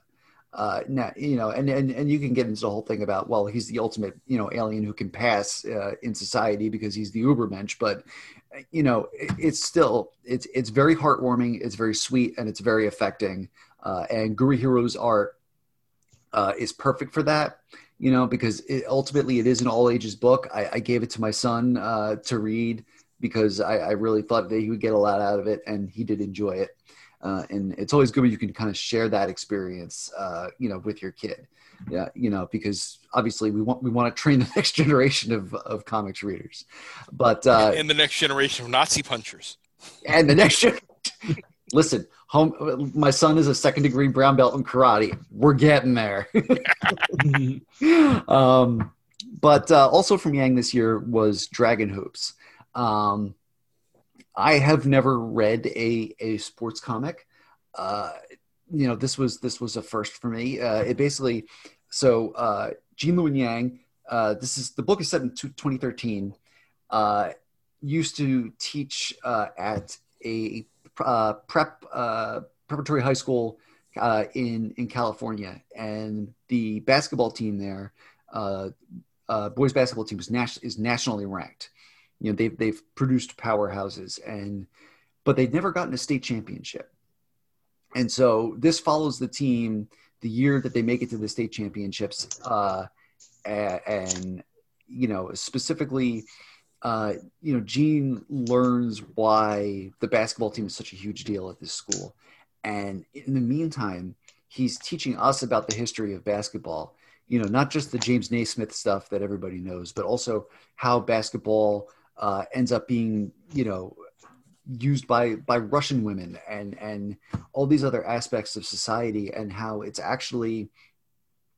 uh, now, you know, and, and and you can get into the whole thing about well, he's the ultimate you know alien who can pass uh, in society because he's the Ubermensch, but you know, it's still it's it's very heartwarming, it's very sweet, and it's very affecting. Uh, and Gurihiru's art uh, is perfect for that, you know, because it, ultimately it is an all ages book. I, I gave it to my son uh, to read because I, I really thought that he would get a lot out of it, and he did enjoy it. Uh, and it's always good when you can kind of share that experience, uh, you know, with your kid. Yeah, you know, because obviously we want we want to train [laughs] the next generation of of comics readers, but uh, [laughs] and the next generation of Nazi punchers. and the next gen- listen, home. My son is a second degree brown belt in karate. We're getting there. [laughs] um, but uh, also from Yang this year was Dragon Hoops. Um, I have never read a a sports comic. Uh, you know, this was this was a first for me. Uh, it basically so uh, Gene Luen Yang. Uh, this is the book is set in 2013. Uh, used to teach uh, at a uh, prep uh, preparatory high school uh, in in California, and the basketball team there, uh, uh, boys basketball team is, nas- is nationally ranked you know they've they've produced powerhouses and but they've never gotten a state championship and so this follows the team the year that they make it to the state championships uh, and, you know specifically uh, you know, Gene learns why the basketball team is such a huge deal at this school. And in the meantime, he's teaching us about the history of basketball. You know, not just the James Naismith stuff that everybody knows, but also how basketball uh, ends up being, you know, used by by Russian women and and all these other aspects of society and how it's actually,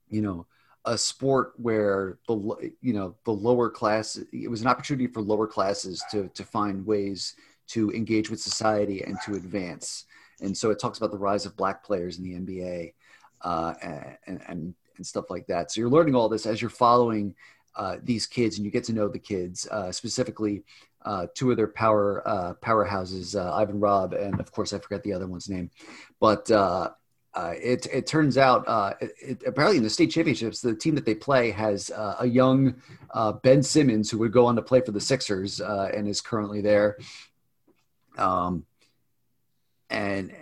you know, a sport where the you know the lower class it was an opportunity for lower classes to to find ways to engage with society and to advance and so it talks about the rise of black players in the NBA uh, and, and, and stuff like that. So you're learning all this as you're following uh, these kids, and you get to know the kids uh, specifically. Uh, two of their power uh, powerhouses, uh, Ivan Rabb, and of course I forget the other one's name, but it it turns out it, it, apparently in the state championships, the team that they play has a young Ben Simmons who would go on to play for the Sixers and is currently there. Um, and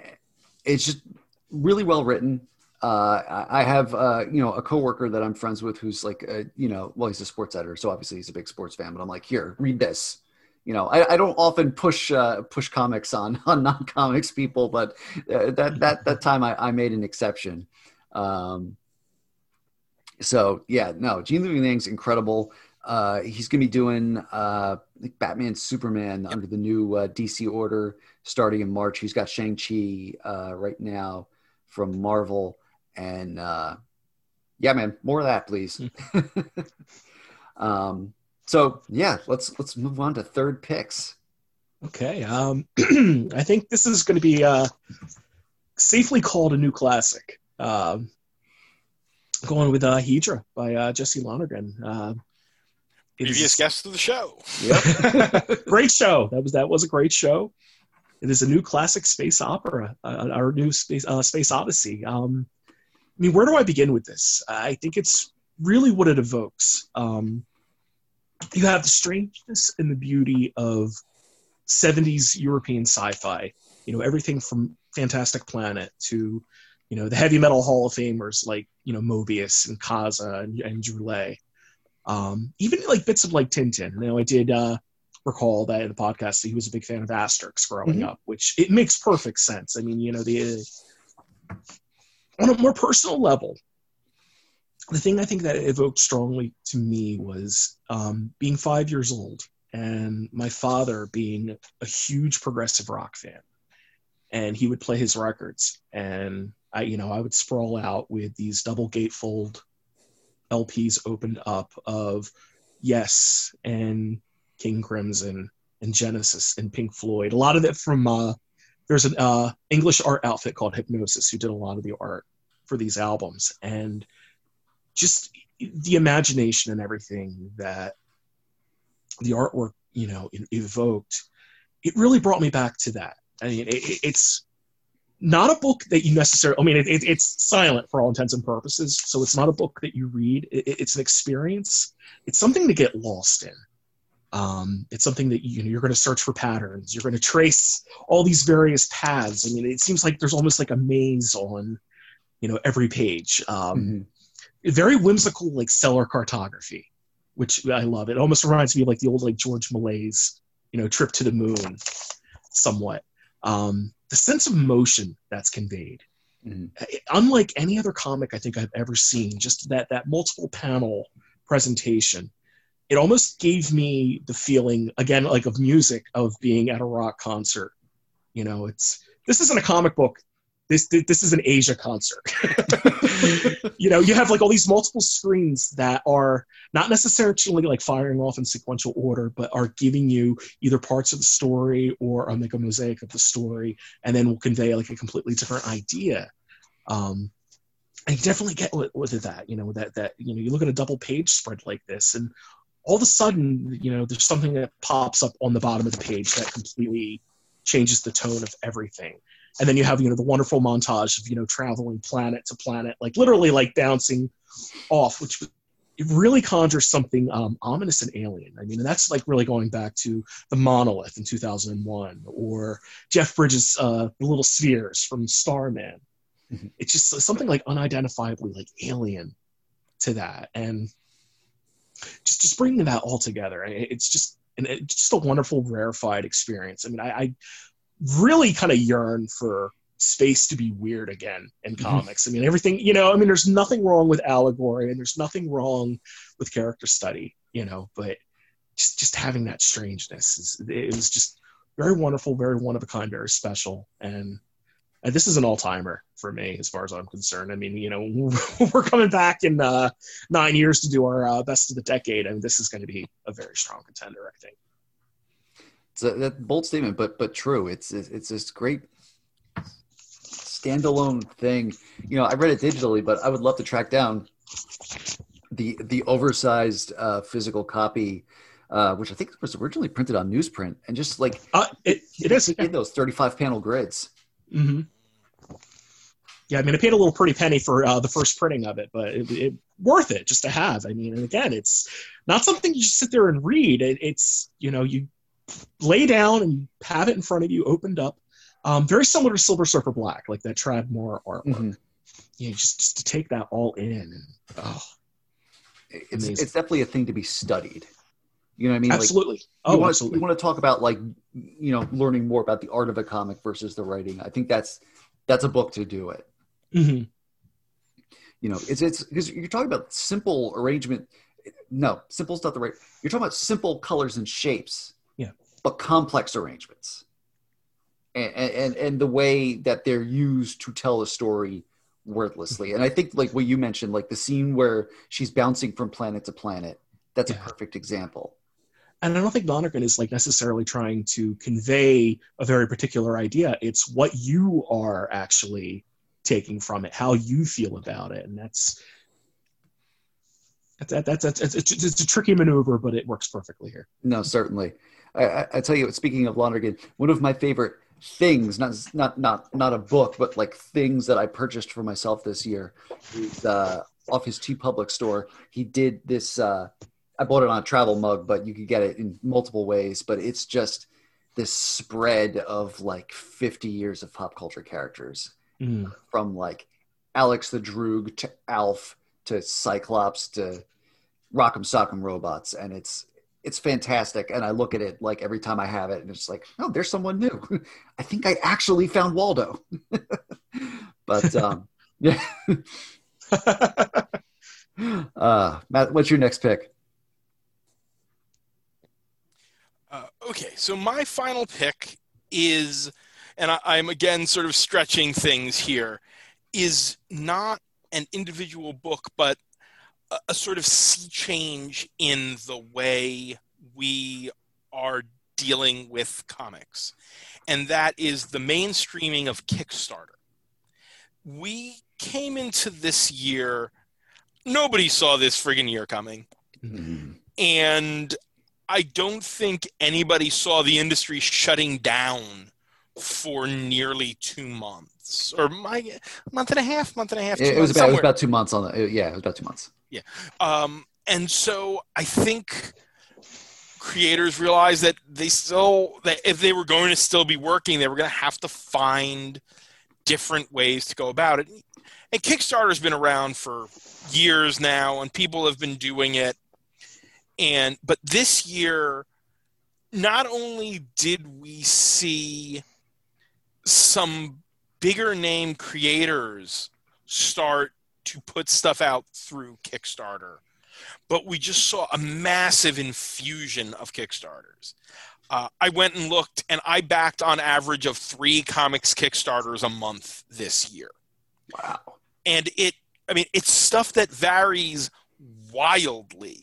it's just really well written. Uh, I have uh, you know a coworker that I'm friends with who's like a, you know well he's a sports editor so obviously he's a big sports fan but I'm like here read this. You know I, I don't often push uh, push comics on [laughs] on non comics people but uh, that that that time I, I made an exception. Um, so yeah no Gene Luen Yang's incredible. Uh, he's gonna be doing uh, Batman Superman under the new DC order starting in March. He's got Shang Chi uh, right now from Marvel, and uh, yeah, man, more of that, please. [laughs] um, so yeah, let's let's move on to third picks. Okay, um, [clears throat] I think this is going to be uh, safely called a new classic. Um, going with uh, Hedra by uh, Jesse Lonergan. Uh, Previous is... guest of the show. Yep. [laughs] great show. That was that was a great show. It is a new classic space opera, uh, our new space uh, space odyssey. Um, I mean, where do I begin with this? I think it's really what it evokes. Um, you have the strangeness and the beauty of 70s European sci-fi. You know, everything from Fantastic Planet to, you know, the heavy metal Hall of Famers like, you know, Moebius and Caza and, and Druillet. Um, even like bits of like Tintin. You know, I did uh, recall that in the podcast that he was a big fan of Asterix growing mm-hmm. up, which it makes perfect sense. I mean, you know, the on a more personal level, the thing I think that evoked strongly to me was um, being five years old and my father being a huge progressive rock fan, and he would play his records, and I, you know, I would sprawl out with these double gatefold LPs opened up of Yes and King Crimson and Genesis and Pink Floyd. A lot of it from uh, there's an uh, English art outfit called Hipgnosis who did a lot of the art for these albums, and just the imagination and everything that the artwork you know evoked. It really brought me back to that. I mean, it, it's not a book that you necessarily. I mean, it, it, it's silent for all intents and purposes, so it's not a book that you read. it's an experience. It's something to get lost in. Um, it's something that you know, you're going to search for patterns. You're going to trace all these various paths. I mean, it seems like there's almost like a maze on, you know, every page. Um, mm-hmm. Very whimsical, like stellar cartography, which I love. It almost reminds me of like the old like George Méliès, you know, trip to the moon, somewhat. Um, the sense of motion that's conveyed, mm-hmm. unlike any other comic I think I've ever seen, just that that multiple panel presentation it almost gave me the feeling again like of music of being at a rock concert. You know it's this isn't a comic book. This this is an asia concert. [laughs] You know you have like all these multiple screens that are not necessarily like firing off in sequential order but are giving you either parts of the story or a make a mosaic of the story and then will convey like a completely different idea. Um I definitely get with, with that, you know, that that you know, you look at a double page spread like this, and all of a sudden, you know, there's something that pops up on the bottom of the page that completely changes the tone of everything. And then you have, you know, the wonderful montage of, you know, traveling planet to planet, like literally like bouncing off, which it really conjures something um, ominous and alien. I mean, and that's like really going back to the monolith in 2001 or Jeff Bridges' uh, The Little Spheres from Starman. Mm-hmm. It's just something like unidentifiably like alien to that. And just just bringing that all together it's just and it, just a wonderful rarefied experience. I mean, I, I really kind of yearn for space to be weird again in mm-hmm. comics. I mean, everything, you know, I mean, there's nothing wrong with allegory and there's nothing wrong with character study, you know, but just, just having that strangeness is, it was just very wonderful, very one of a kind, very special. And, and this is an all timer for me as far as I'm concerned. I mean, you know, [laughs] we're coming back in uh, nine years to do our uh, best of the decade, and this is going to be a very strong contender, I think. It's a, a bold statement, but but true. It's it's this great standalone thing. You know, I read it digitally, but I would love to track down the the oversized uh, physical copy, uh, which I think was originally printed on newsprint, and just like uh, it, it is in those thirty five panel grids. Mm-hmm. Yeah, I mean, I paid a little pretty penny for uh, the first printing of it, but it, it, worth it just to have. I mean, and again, it's not something you just sit there and read. It, it's you know you lay down and have it in front of you, opened up, um, very similar to Silver Surfer Black, like that Tradd Moore artwork. Mm-hmm. You know, just, just to take that all in. And, oh, it's, it's definitely a thing to be studied. You know what I mean? Absolutely. Like, oh, you want, absolutely. You want to talk about like, you know, learning more about the art of a comic versus the writing. I think that's that's a book to do it. Mm-hmm. You know, it's it's because you're talking about simple arrangement. No, simple is not the right. You're talking about simple colors and shapes. Yeah. But complex arrangements and, and and the way that they're used to tell a story wordlessly. And I think like what you mentioned, like the scene where she's bouncing from planet to planet, that's yeah. a perfect example. And I don't think Lonergan is like necessarily trying to convey a very particular idea. It's what you are actually taking from it, how you feel about it, and that's that's that's, that's it's, it's, a tricky maneuver, but it works perfectly here. No, certainly. I, I, tell you, speaking of Lonergan, one of my favorite things not not not not a book but like things that i purchased for myself this year is uh off his t TeePublic store he did this uh i bought it on a travel mug but you could get it in multiple ways but it's just this spread of like 50 years of pop culture characters mm. from like alex the droog to alf to cyclops to rock'em sock'em robots and it's it's fantastic and i look at it like every time i have it and it's like oh there's someone new. [laughs] I think i actually found waldo. [laughs] But um [laughs] yeah. Uh matt what's your next pick? Uh, okay so my final pick is and I, i'm again sort of stretching things here is not an individual book but a, a sort of sea change in the way we are dealing with comics, and that is the mainstreaming of Kickstarter. We came into this year, nobody saw this friggin' year coming. Mm-hmm. And I don't think anybody saw the industry shutting down for nearly two months or my month and a half, month and a half. It, it was about it was about two months on the yeah, it was about two months. Yeah, um, and so I think creators realized that they still that if they were going to still be working, they were going to have to find different ways to go about it. And Kickstarter's been around for years now, and people have been doing it. And but this year, not only did we see some bigger name creators start to put stuff out through Kickstarter, but we just saw a massive infusion of Kickstarters. Uh, I went and looked, and I backed on average of three comics Kickstarters a month this year. Wow! And it, I mean, it's stuff that varies wildly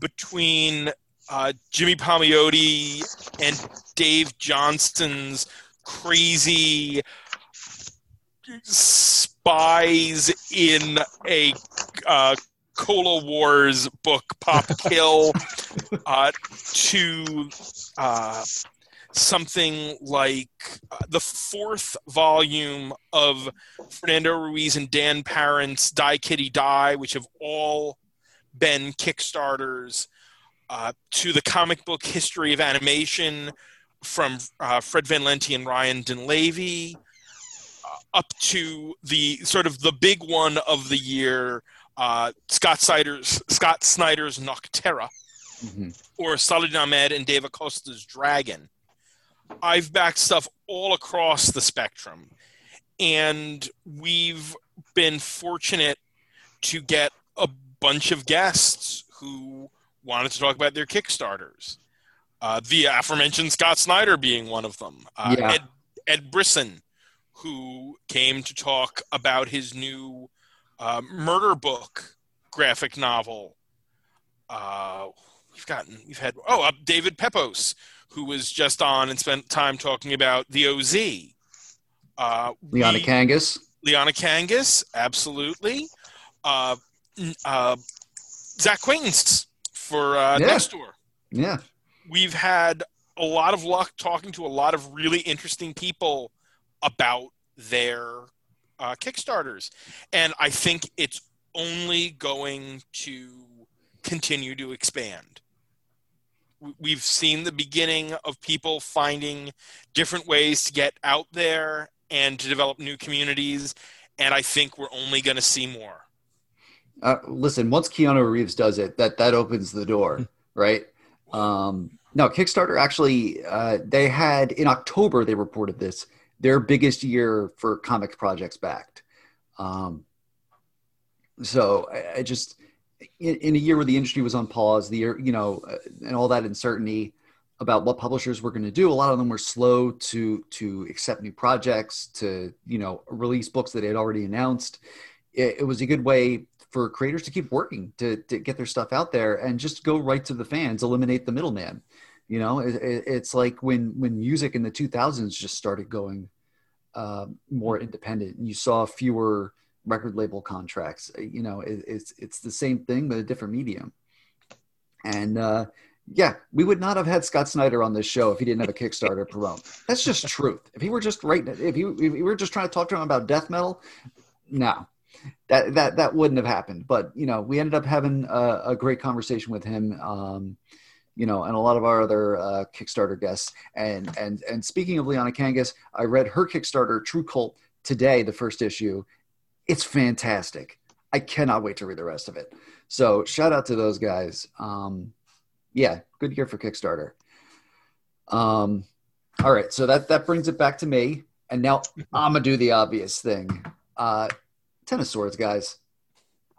between uh, Jimmy Palmiotti and Dave Johnston's crazy spies in a uh, Cola Wars book, Pop [laughs] Kill, uh, to uh, something like uh, the fourth volume of Fernando Ruiz and Dan Parent's Die Kitty Die, which have all been Kickstarters, uh, to the comic book history of animation from uh, Fred Van Lente and Ryan Dunlavey, uh, up to the sort of the big one of the year, uh, Scott Snyder's Scott Snyder's Nocterra. mm-hmm. or Saladin Ahmed and Dave Acosta's Dragon. I've backed stuff all across the spectrum. And we've been fortunate to get a bunch of guests who wanted to talk about their Kickstarters. Uh, the aforementioned Scott Snyder being one of them. Uh, yeah. Ed, Ed Brisson, who came to talk about his new uh, murder book graphic novel. Uh, we've gotten, we've had, oh, uh, David Pepose, who was just on and spent time talking about the OZ. Uh, we, Kangas. Liana Kangas, absolutely. Uh, uh, Zach Quaintance for uh, yeah. Next Door. Yeah. We've had a lot of luck talking to a lot of really interesting people about their uh, Kickstarters. And I think it's only going to continue to expand. We've seen the beginning of people finding different ways to get out there and to develop new communities. And I think we're only going to see more. Uh, listen, once Keanu Reeves does it, that that opens the door, [laughs] right? Um, no, Kickstarter actually, uh, they had in October they reported this their biggest year for comics projects backed. Um, so I, I just in, in, a year where the industry was on pause, the year you know, uh, and all that uncertainty about what publishers were going to do, a lot of them were slow to to accept new projects, to you know release books that they had already announced. It, it was a good way for creators to keep working to, to get their stuff out there and just go right to the fans, eliminate the middleman. You know, it, it, it's like when when music in the 2000s just started going uh, more independent, and you saw fewer record label contracts. Uh, you know, it, it's it's the same thing but a different medium. And uh, yeah, we would not have had Scott Snyder on this show if he didn't have a Kickstarter [laughs] promote. That's just truth. If he were just right, if he if we were just trying to talk to him about death metal, no, that that that wouldn't have happened. But you know, we ended up having a, a great conversation with him. Um, you know, and a lot of our other uh, Kickstarter guests. And and and speaking of Liana Kangas, I read her Kickstarter Trve Kvlt today, the first issue. It's fantastic. I cannot wait to read the rest of it. So shout out to those guys. Um, yeah, good year for Kickstarter. Um, all right, so that that brings it back to me, and now I'm gonna do the obvious thing. Uh, Ten of Swords, guys.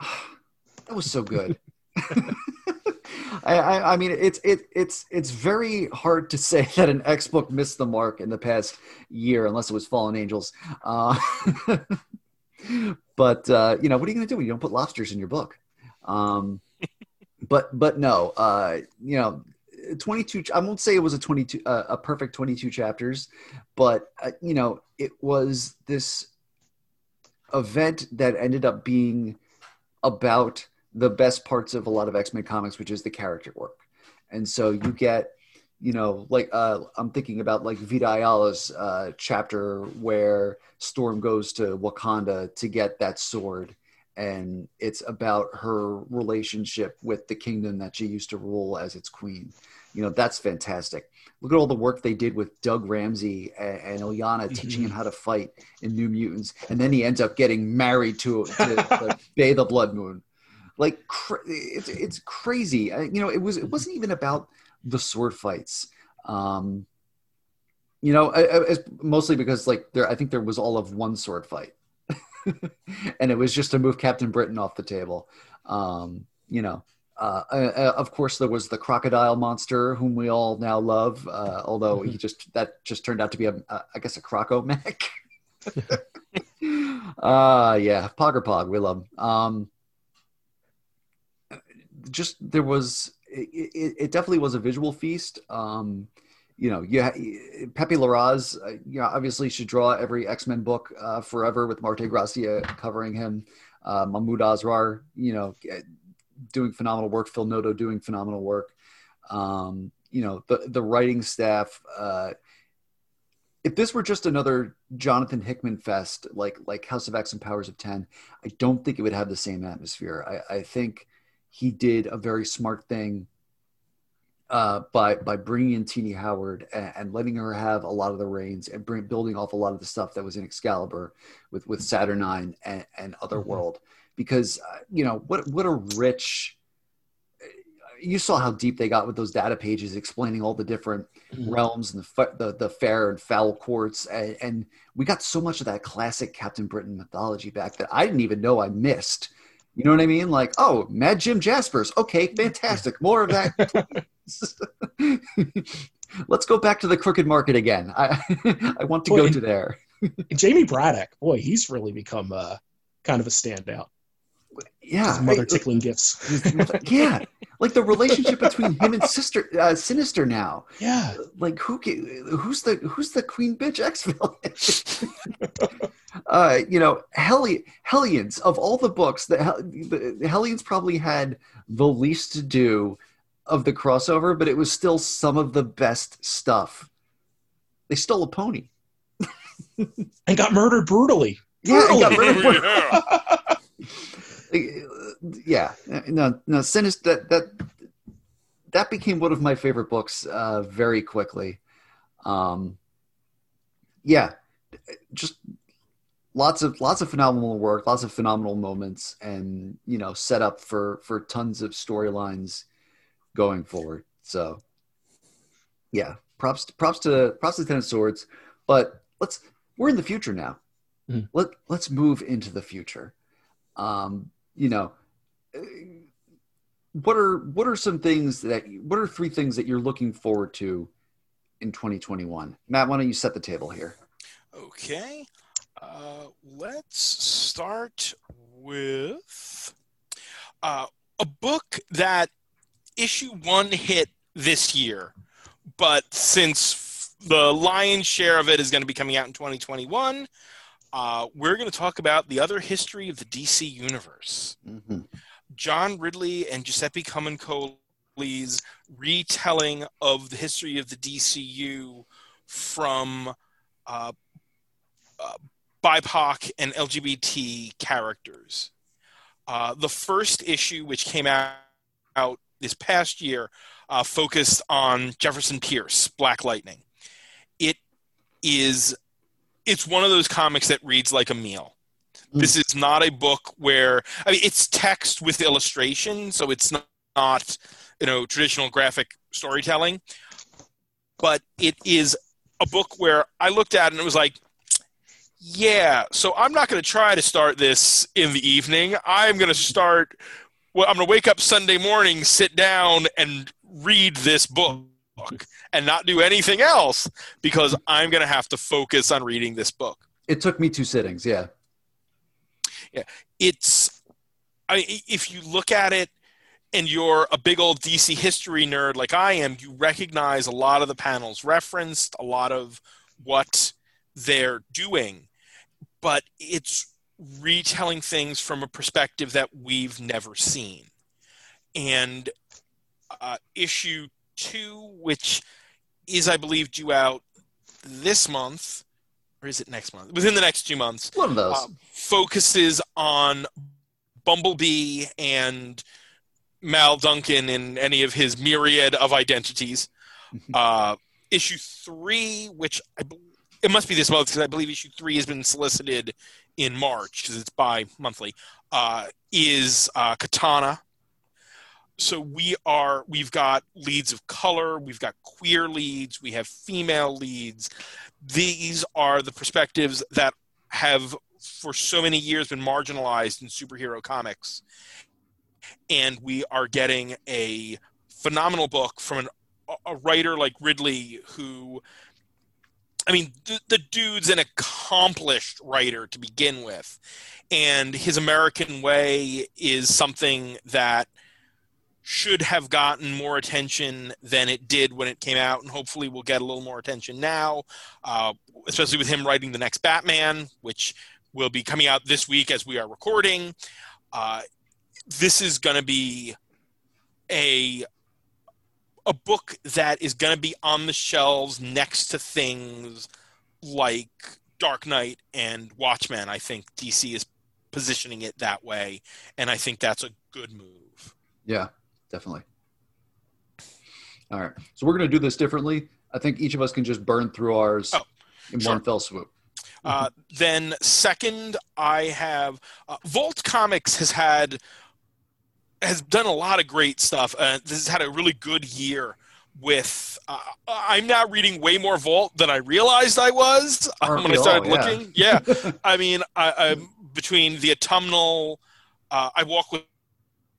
[sighs] That was so good. [laughs] I, I, mean, it's it, it's it's very hard to say [laughs] that an X book missed the mark in the past year, unless it was Fallen Angels. Uh, [laughs] but uh, you know, what are you going to do when you don't put lobsters in your book? Um, but but no, uh, you know, 22 i won't say it was a 22 uh, a perfect 22 chapters but uh, you know it was this event that ended up being about the best parts of a lot of X-Men comics, which is the character work. And so you get, you know, like uh, I'm thinking about like Vita Ayala's uh, chapter where Storm goes to Wakanda to get that sword. And it's about her relationship with the kingdom that she used to rule as its queen. You know, that's fantastic. Look at all the work they did with Doug Ramsey and, and Illyana mm-hmm. teaching him how to fight in New Mutants. And then he ends up getting married to, to, [laughs] to Bei the Blood Moon like cra- it's it's crazy. I, you know, it was it wasn't even about the sword fights. Um, you know, I, I, mostly because like there, I think there was all of one sword fight, [laughs] and it was just to move Captain Britain off the table. Um, you know, uh, uh, of course, there was the crocodile monster, whom we all now love. Uh, although he just that just turned out to be a, a I guess, a croco mech. [laughs] [laughs] uh yeah, Pogger Pog, we love him. Um, just there was it, it, definitely was a visual feast. Um, you know, yeah, Pepe Larraz, uh, you know, obviously should draw every X Men book uh, forever with Marte Gracia covering him. Uh, Mahmoud Asrar, you know, doing phenomenal work. Phil Noto doing phenomenal work. Um, you know, the the writing staff. Uh, if this were just another Jonathan Hickman fest, like like House of X and Powers of Ten, I don't think it would have the same atmosphere. I, I think he did a very smart thing uh, by by bringing in Tini Howard and, and, letting her have a lot of the reins and bring, building off a lot of the stuff that was in Excalibur with with Saturnine and, and Otherworld, mm-hmm. because uh, you know what what a rich you saw how deep they got with those data pages explaining all the different Mhm. realms and the, the the fair and foul courts, and, and we got so much of that classic Captain Britain mythology back that I didn't even know I missed. You know what I mean? Like, oh, Mad Jim Jaspers. Okay, [laughs] fantastic. More of that. [laughs] Let's go back to the crooked market again. I [laughs] I want to go to there. Jamie Braddock, boy, he's really become uh, kind of a standout. Yeah, His mother I- tickling gifts. yeah, like the relationship between him and sister uh, Sinister now. Yeah. Like who ca- who's the who's the queen bitch X villain? uh, you know, Helli- Hellions of all the books, the, Hel- the Hellions probably had the least to do of the crossover, but it was still some of the best stuff. They stole a pony. And got murdered brutally. Yeah, and got Brutally. Yeah. [laughs] yeah. No no sinister that that that became one of my favorite books uh very quickly. Um yeah just lots of lots of phenomenal work lots of phenomenal moments and you know set up for for tons of storylines going forward. So yeah props props to props to ten of swords but let's we're in the future now. Mhm. let let's move into the future. Um you know what are what are some things that what are three things that you're looking forward to in 2021 matt why don't you set the table here Okay. Uh, let's start with uh, a book that issue one hit this year, but since the lion's share of it is going to be coming out in 2021, uh, we're going to talk about the other history of the DC universe. mm-hmm. John Ridley and Giuseppe Camuncoli's retelling of the history of the DCU from uh, uh, BIPOC and LGBT characters. Uh, the first issue, which came out, out this past year, uh, focused on Jefferson Pierce, Black Lightning. It is, it's one of those comics that reads like a meal. Mm. This is not a book where I mean it's text with illustration, so it's not, not you know traditional graphic storytelling, but it is a book where I looked at it and it was like, yeah. So I'm not going to try to start this in the evening. I'm going to start. Well, I'm going to wake up Sunday morning, sit down, and read this book, and not do anything else because I'm going to have to focus on reading this book. it took me two sittings yeah Yeah. it's I if you look at it and you're a big old DC history nerd like I am, you recognize a lot of the panels referenced, a lot of what they're doing, but it's retelling things from a perspective that we've never seen. And uh, issue two, which is, I believe, due out this month, or is it next month? Within the next two months, one of those uh, focuses on Bumblebee and Mal Duncan in any of his myriad of identities. [laughs] Uh, issue three, which I, bel- it must be this month because I believe issue three has been solicited in March because it's bi-monthly, uh, is uh, Katana. So we are we've got leads of color, we've got queer leads, we have female leads. These are the perspectives that have for so many years been marginalized in superhero comics. And we are getting a phenomenal book from an, a writer like Ridley who I mean, the, the dude's an accomplished writer to begin with. And his American Way is something that should have gotten more attention than it did when it came out, and hopefully will get a little more attention now, uh, especially with him writing the next Batman, which will be coming out this week as we are recording. Uh, this is going to be a a book that is going to be on the shelves next to things like Dark Knight and Watchmen. I think DC is positioning it that way, and I think that's a good move. Yeah, definitely. All right. So we're going to do this differently. I think each of us can just burn through ours Oh, in sure. one fell swoop. Uh, then second, I have uh, Vault Comics has had has done a lot of great stuff. Uh, this has had a really good year with uh, I'm now reading way more Vault than I realized I was um, when I started all, looking. Yeah, I mean, I, I, between the autumnal, uh, I walk with,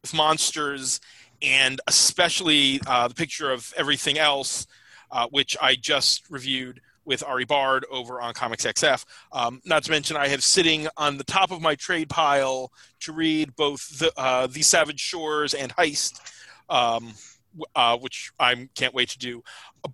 with monsters, and especially uh, the picture of everything else, uh, which I just reviewed with Ari Bard over on Comics XF. Um, not to mention, I have sitting on the top of my trade pile to read both the uh, the Savage Shores and Heist. Um, uh, which I can't wait to do.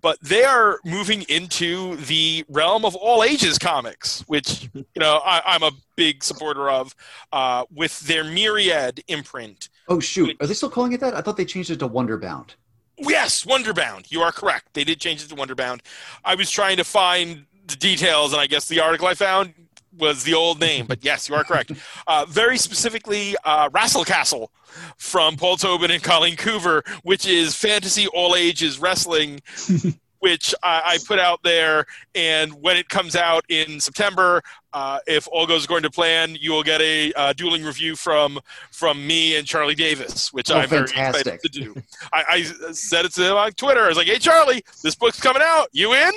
But they are moving into the realm of all ages comics, which you know I, am a big supporter of, uh, with their Myriad imprint. Oh shoot, are they still calling it that? I thought they changed it to Wonderbound. Yes, Wonderbound. You are correct. They did change it to Wonderbound. I was trying to find the details, and I guess the article I found was the old name, but yes, you are correct. Uh, very specifically, uh, Wrassle Castle from Paul Tobin and Colleen Coover, which is fantasy all ages wrestling, [laughs] which I, I, put out there. And when it comes out in September, uh, if all goes according to plan, you will get a uh, dueling review from from me and Charlie Davis, which oh, I'm fantastic. very excited to do. I, I said it to him on Twitter. I was like, "Hey, Charlie, this book's coming out. You in?"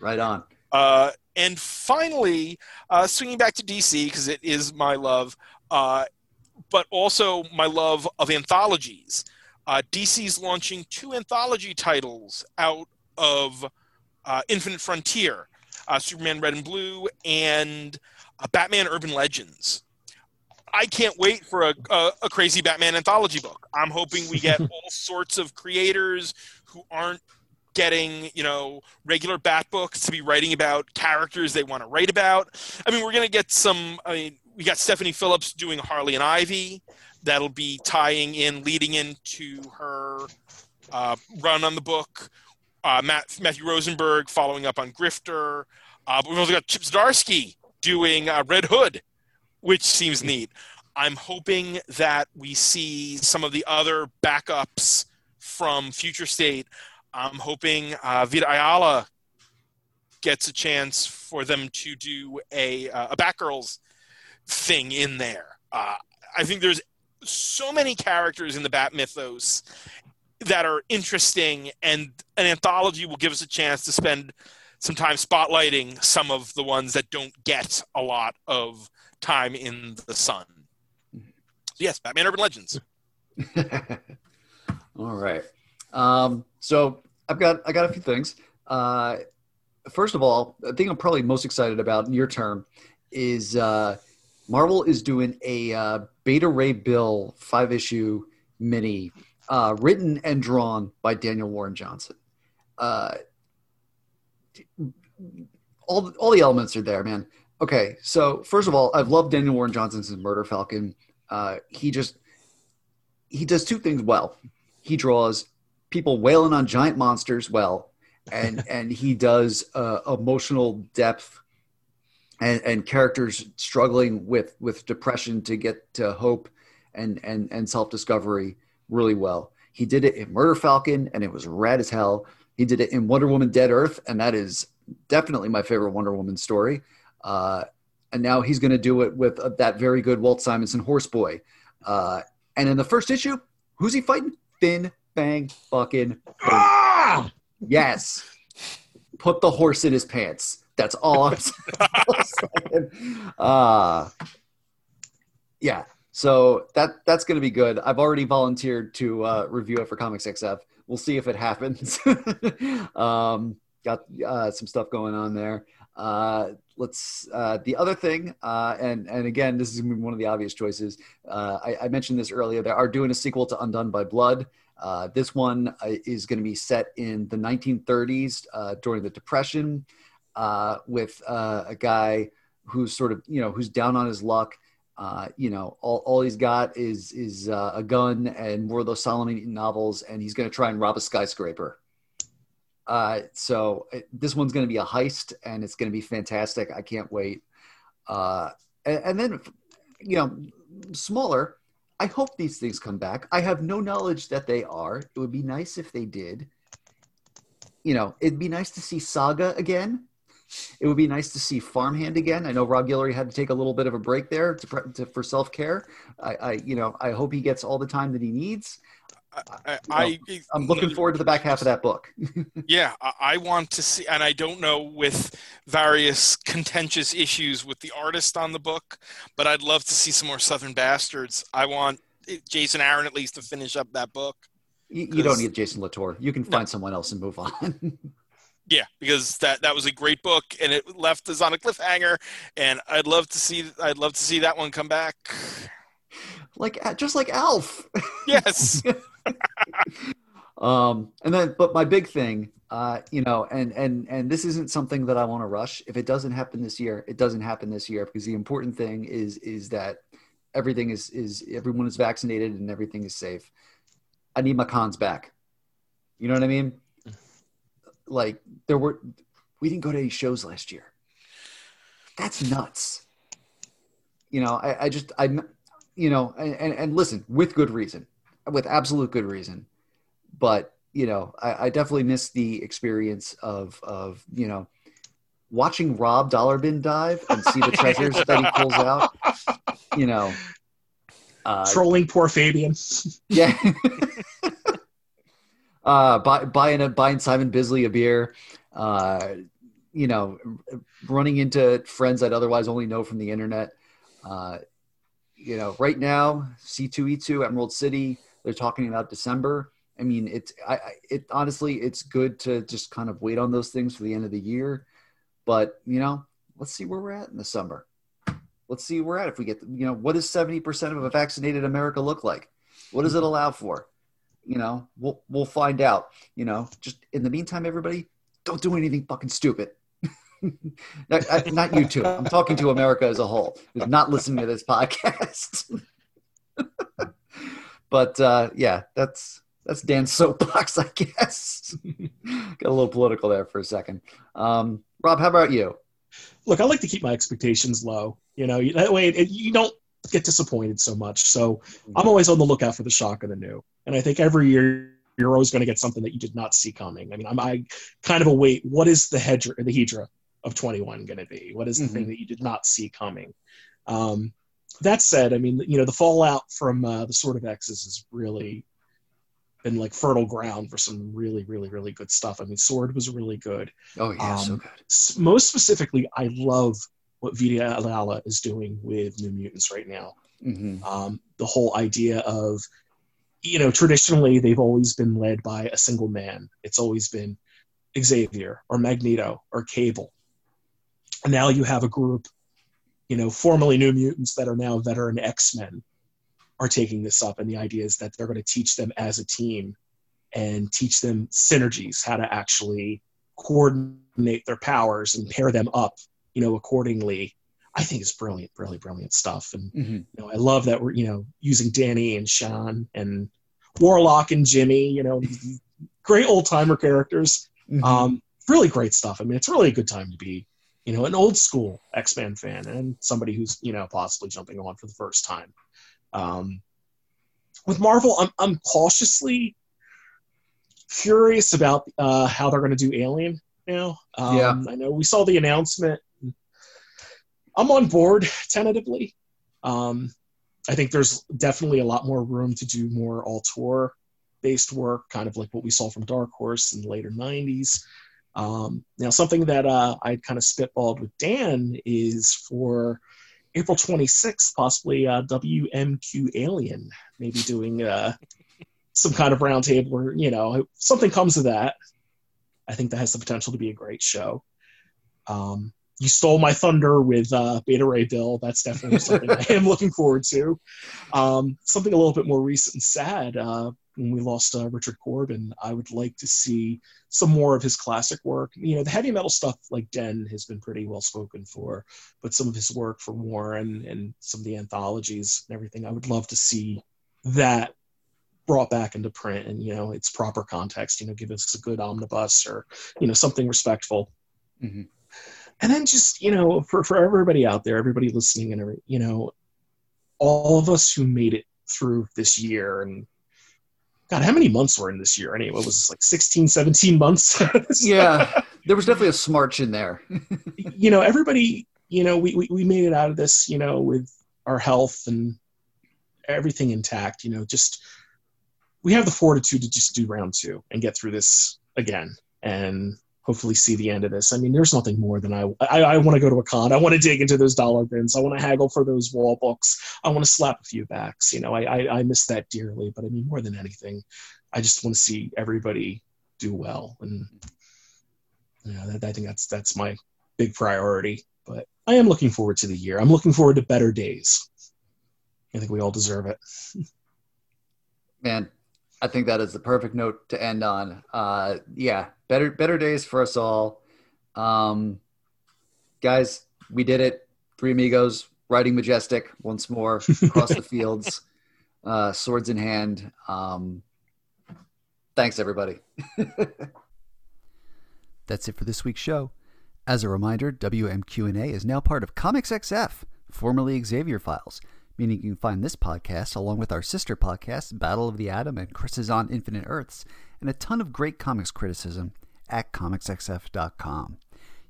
Right on. Uh, and finally, uh, swinging back to DC because it is my love, uh, but also my love of anthologies. Uh, DC's launching two anthology titles out of uh, Infinite Frontier uh, Superman Red and Blue and uh, Batman Urban Legends. I can't wait for a, a, a crazy Batman anthology book. I'm hoping we get [laughs] all sorts of creators who aren't getting you know regular bat books to be writing about characters they want to write about. I mean we're going to get some i mean we got stephanie phillips doing harley and ivy. That'll be tying in leading into her uh, run on the book uh, Matt, matthew rosenberg following up on grifter. Uh, but we've also got chip zdarsky doing uh, red hood which seems neat. I'm hoping that we see some of the other backups from future state I'm hoping uh, Vita Ayala gets a chance for them to do a uh, a Batgirls thing in there. Uh, I think there's so many characters in the Bat mythos that are interesting, and an anthology will give us a chance to spend some time spotlighting some of the ones that don't get a lot of time in the sun. yes, Batman Urban Legends. [laughs] All right. Um, so I've got I got a few things. Uh, first of all, the thing I'm probably most excited about near term is uh, Marvel is doing a uh, Beta Ray Bill five issue mini, uh, written and drawn by Daniel Warren Johnson. Uh, all all the elements are there, man. Okay, so first of all, I've loved Daniel Warren Johnson since Murder Falcon. Uh, he just he does two things well. He draws people wailing on giant monsters well, and [laughs] and he does uh, emotional depth and, and characters struggling with with depression to get to hope and and and self discovery really well. He did it in Murder Falcon, and it was rad as hell. He did it in Wonder Woman Dead Earth, and that is definitely my favorite Wonder Woman story. Uh, and now he's going to do it with uh, that very good Walt Simonson Horseboy. Uh, and in the first issue, who's he fighting? Fin Fang fucking ah! yes put the horse in his pants that's all i'm [laughs] saying uh, yeah so that that's going to be good i've already volunteered to uh, review it for comics xf we'll see if it happens [laughs] um, got uh, some stuff going on there uh, let's uh, the other thing, uh, and and again, this is one of the obvious choices. Uh, I, I, mentioned this earlier. They are doing a sequel to Undone by Blood. Uh, this one uh, is going to be set in the 1930s uh, during the Depression uh, with uh, a guy who's sort of, you know, who's down on his luck. Uh, you know, all, all he's got is is a gun and more of those Solomon novels, and he's going to try and rob a skyscraper. so this one's going to be a heist, and it's going to be fantastic. I can't wait. And, and then, you know, smaller I hope these things come back. I have no knowledge that they are. It would be nice if they did. You know, it'd be nice to see Saga again. It would be nice to see Farmhand again. I know Rob Guillory had to take a little bit of a break there to, to for self care. I, I, you know, I hope he gets all the time that he needs. I, I, am looking forward to the back half of that book. [laughs] yeah, I, I want to see, and I don't know with various contentious issues with the artist on the book, but I'd love to see some more Southern Bastards. I want Jason Aaron at least to finish up that book. You, you don't need Jason Latour. You can find no. someone else and move on. [laughs] yeah, because that that was a great book, and it left us on a cliffhanger. And I'd love to see I'd love to see that one come back. Like just like Alf. Yes. [laughs] um, and then, but my big thing, uh, you know, and and and this isn't something that I want to rush. If it doesn't happen this year, it doesn't happen this year because the important thing is is that everything is is everyone is vaccinated and everything is safe. I need my cons back. You know what I mean? Like there were, we didn't go to any shows last year. That's nuts. You know, I, I just I'm, you know, and, and, and listen with good reason with absolute good reason. But you know, I, I definitely miss the experience of of you know watching Rob Dollar-Bin dive and see the [laughs] treasures that he pulls out. You know, uh, trolling poor Fabian. [laughs] Yeah. [laughs] uh, buy, buying a buying Simon Bisley a beer. Uh, you know, running into friends I'd otherwise only know from the internet. Uh, you know, right now, C2E2 Emerald City, they're talking about December. I mean, it's I, it honestly, it's good to just kind of wait on those things for the end of the year. But you know, let's see where we're at in the summer. Let's see where we're at if we get you know what does seventy percent of a vaccinated America look like? What does it mm-hmm. allow for? You know, we'll we'll find out. You know, just in the meantime, everybody, don't do anything fucking stupid. [laughs] not, not you two. I'm talking to America as a whole. Who's not listening to this podcast. [laughs] But uh, yeah, that's that's Dan's soapbox, I guess. [laughs] Got a little political there for a second. Um, Rob, how about you? Look, I like to keep my expectations low. You know, that way it, you don't get disappointed so much. So mm-hmm. I'm always on the lookout for the shock of the new. And I think every year you're always going to get something that you did not see coming. I mean, I'm, I kind of await what is the hedger, the Hedra of 21 going to be? What is the mm-hmm. thing that you did not see coming? Um, that said, I mean, you know, the fallout from uh, the Sword of X's has really been like fertile ground for some really, really, really good stuff. I mean, Sword was really good. Oh yeah, um, so good. Most specifically, I love what Vita Ayala is doing with New Mutants right now. Mm-hmm. Um, the whole idea of, you know, traditionally they've always been led by a single man. It's always been Xavier or Magneto or Cable. And now you have a group you know, formerly New Mutants that are now veteran X Men are taking this up, and the idea is that they're going to teach them as a team and teach them synergies, how to actually coordinate their powers and pair them up, you know, accordingly. I think it's brilliant, brilliant, brilliant stuff. And mm-hmm. you know, I love that we're you know using Danny and Sean and Warlock and Jimmy, you know, great old timer characters. Mm-hmm. Um, really great stuff. I mean, it's really a good time to be you know, an old school X Men fan and somebody who's you know possibly jumping on for the first time. Um, with Marvel, I'm I'm cautiously curious about uh, how they're going to do Alien now. Um, yeah, I know we saw the announcement. I'm on board tentatively. Um, I think there's definitely a lot more room to do more auteur based work, kind of like what we saw from Dark Horse in the later 90s. Um, now, something that uh, I kind of spitballed with Dan is for April 26th, possibly uh, WMQ Alien, maybe doing uh, some kind of roundtable or, you know, something comes of that. I think that has the potential to be a great show. Um, you stole my thunder with uh, Beta Ray Bill. That's definitely something I am looking forward to. Um, something a little bit more recent and sad. Uh, when we lost uh, Richard Corbin, I would like to see some more of his classic work. You know, the heavy metal stuff like Den has been pretty well spoken for, but some of his work for Warren and some of the anthologies and everything, I would love to see that brought back into print and you know its proper context. You know, give us a good omnibus or you know something respectful. Mm-hmm. And then just you know, for for everybody out there, everybody listening, and every, you know, all of us who made it through this year and God, how many months were in this year? Anyway, was this like 16, 17 months. [laughs] yeah. there was definitely a smarch in there. [laughs] you know, everybody, you know, we, we, we made it out of this, you know, with our health and everything intact, you know, just we have the fortitude to just do round two and get through this again and hopefully see the end of this. I mean, there's nothing more than I I, I want to go to a con. I want to dig into those dollar bins. I want to haggle for those wall books. I want to slap a few backs. You know, I, I I miss that dearly. But I mean, more than anything, I just want to see everybody do well, and you know, that, I think that's that's my big priority. But I am looking forward to the year. I'm looking forward to better days. I think we all deserve it. [laughs] Man, I think that is the perfect note to end on. Uh, yeah, better better days for us all. Um, guys, we did it. Three amigos riding majestic once more across the [laughs] fields, uh, swords in hand. Um, thanks, everybody. [laughs] That's it for this week's show. As a reminder, WMQ&A is now part of Comics XF, formerly Xavier Files meaning you can find this podcast along with our sister podcasts, Battle of the Atom and Chris's on Infinite Earths, and a ton of great comics criticism at comicsxf.com.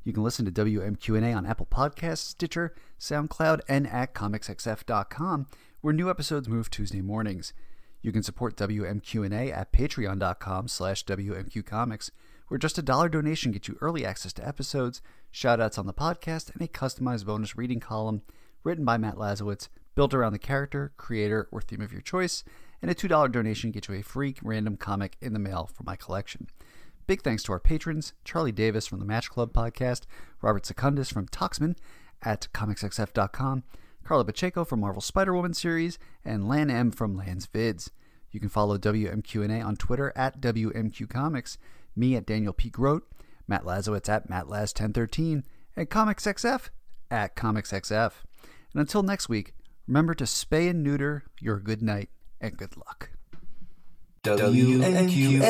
You can listen to WMQ&A on Apple Podcasts, Stitcher, SoundCloud, and at comicsxf.com, where new episodes move Tuesday mornings. You can support WMQ&A at patreon.com slash WMQcomics, where just a dollar donation gets you early access to episodes, shoutouts on the podcast, and a customized bonus reading column written by Matt Lazorwitz, built around the character, creator, or theme of your choice, and a $2 donation gets you a free random comic in the mail for my collection. Big thanks to our patrons Charlie Davis from the Match Club podcast, Robert Secundus from Toxman at comicsxf.com, Karla Pacheco from Marvel Spider Woman series, and Lan M from Lan's Vids. You can follow WMQ&A on Twitter at WMQ Comics, me at Daniel P. Grote, Matt Lazorwitz at MattLaz1013, and ComicsXF at ComicsXF. And until next week, Remember to spay and neuter your good night and good luck. WMQA.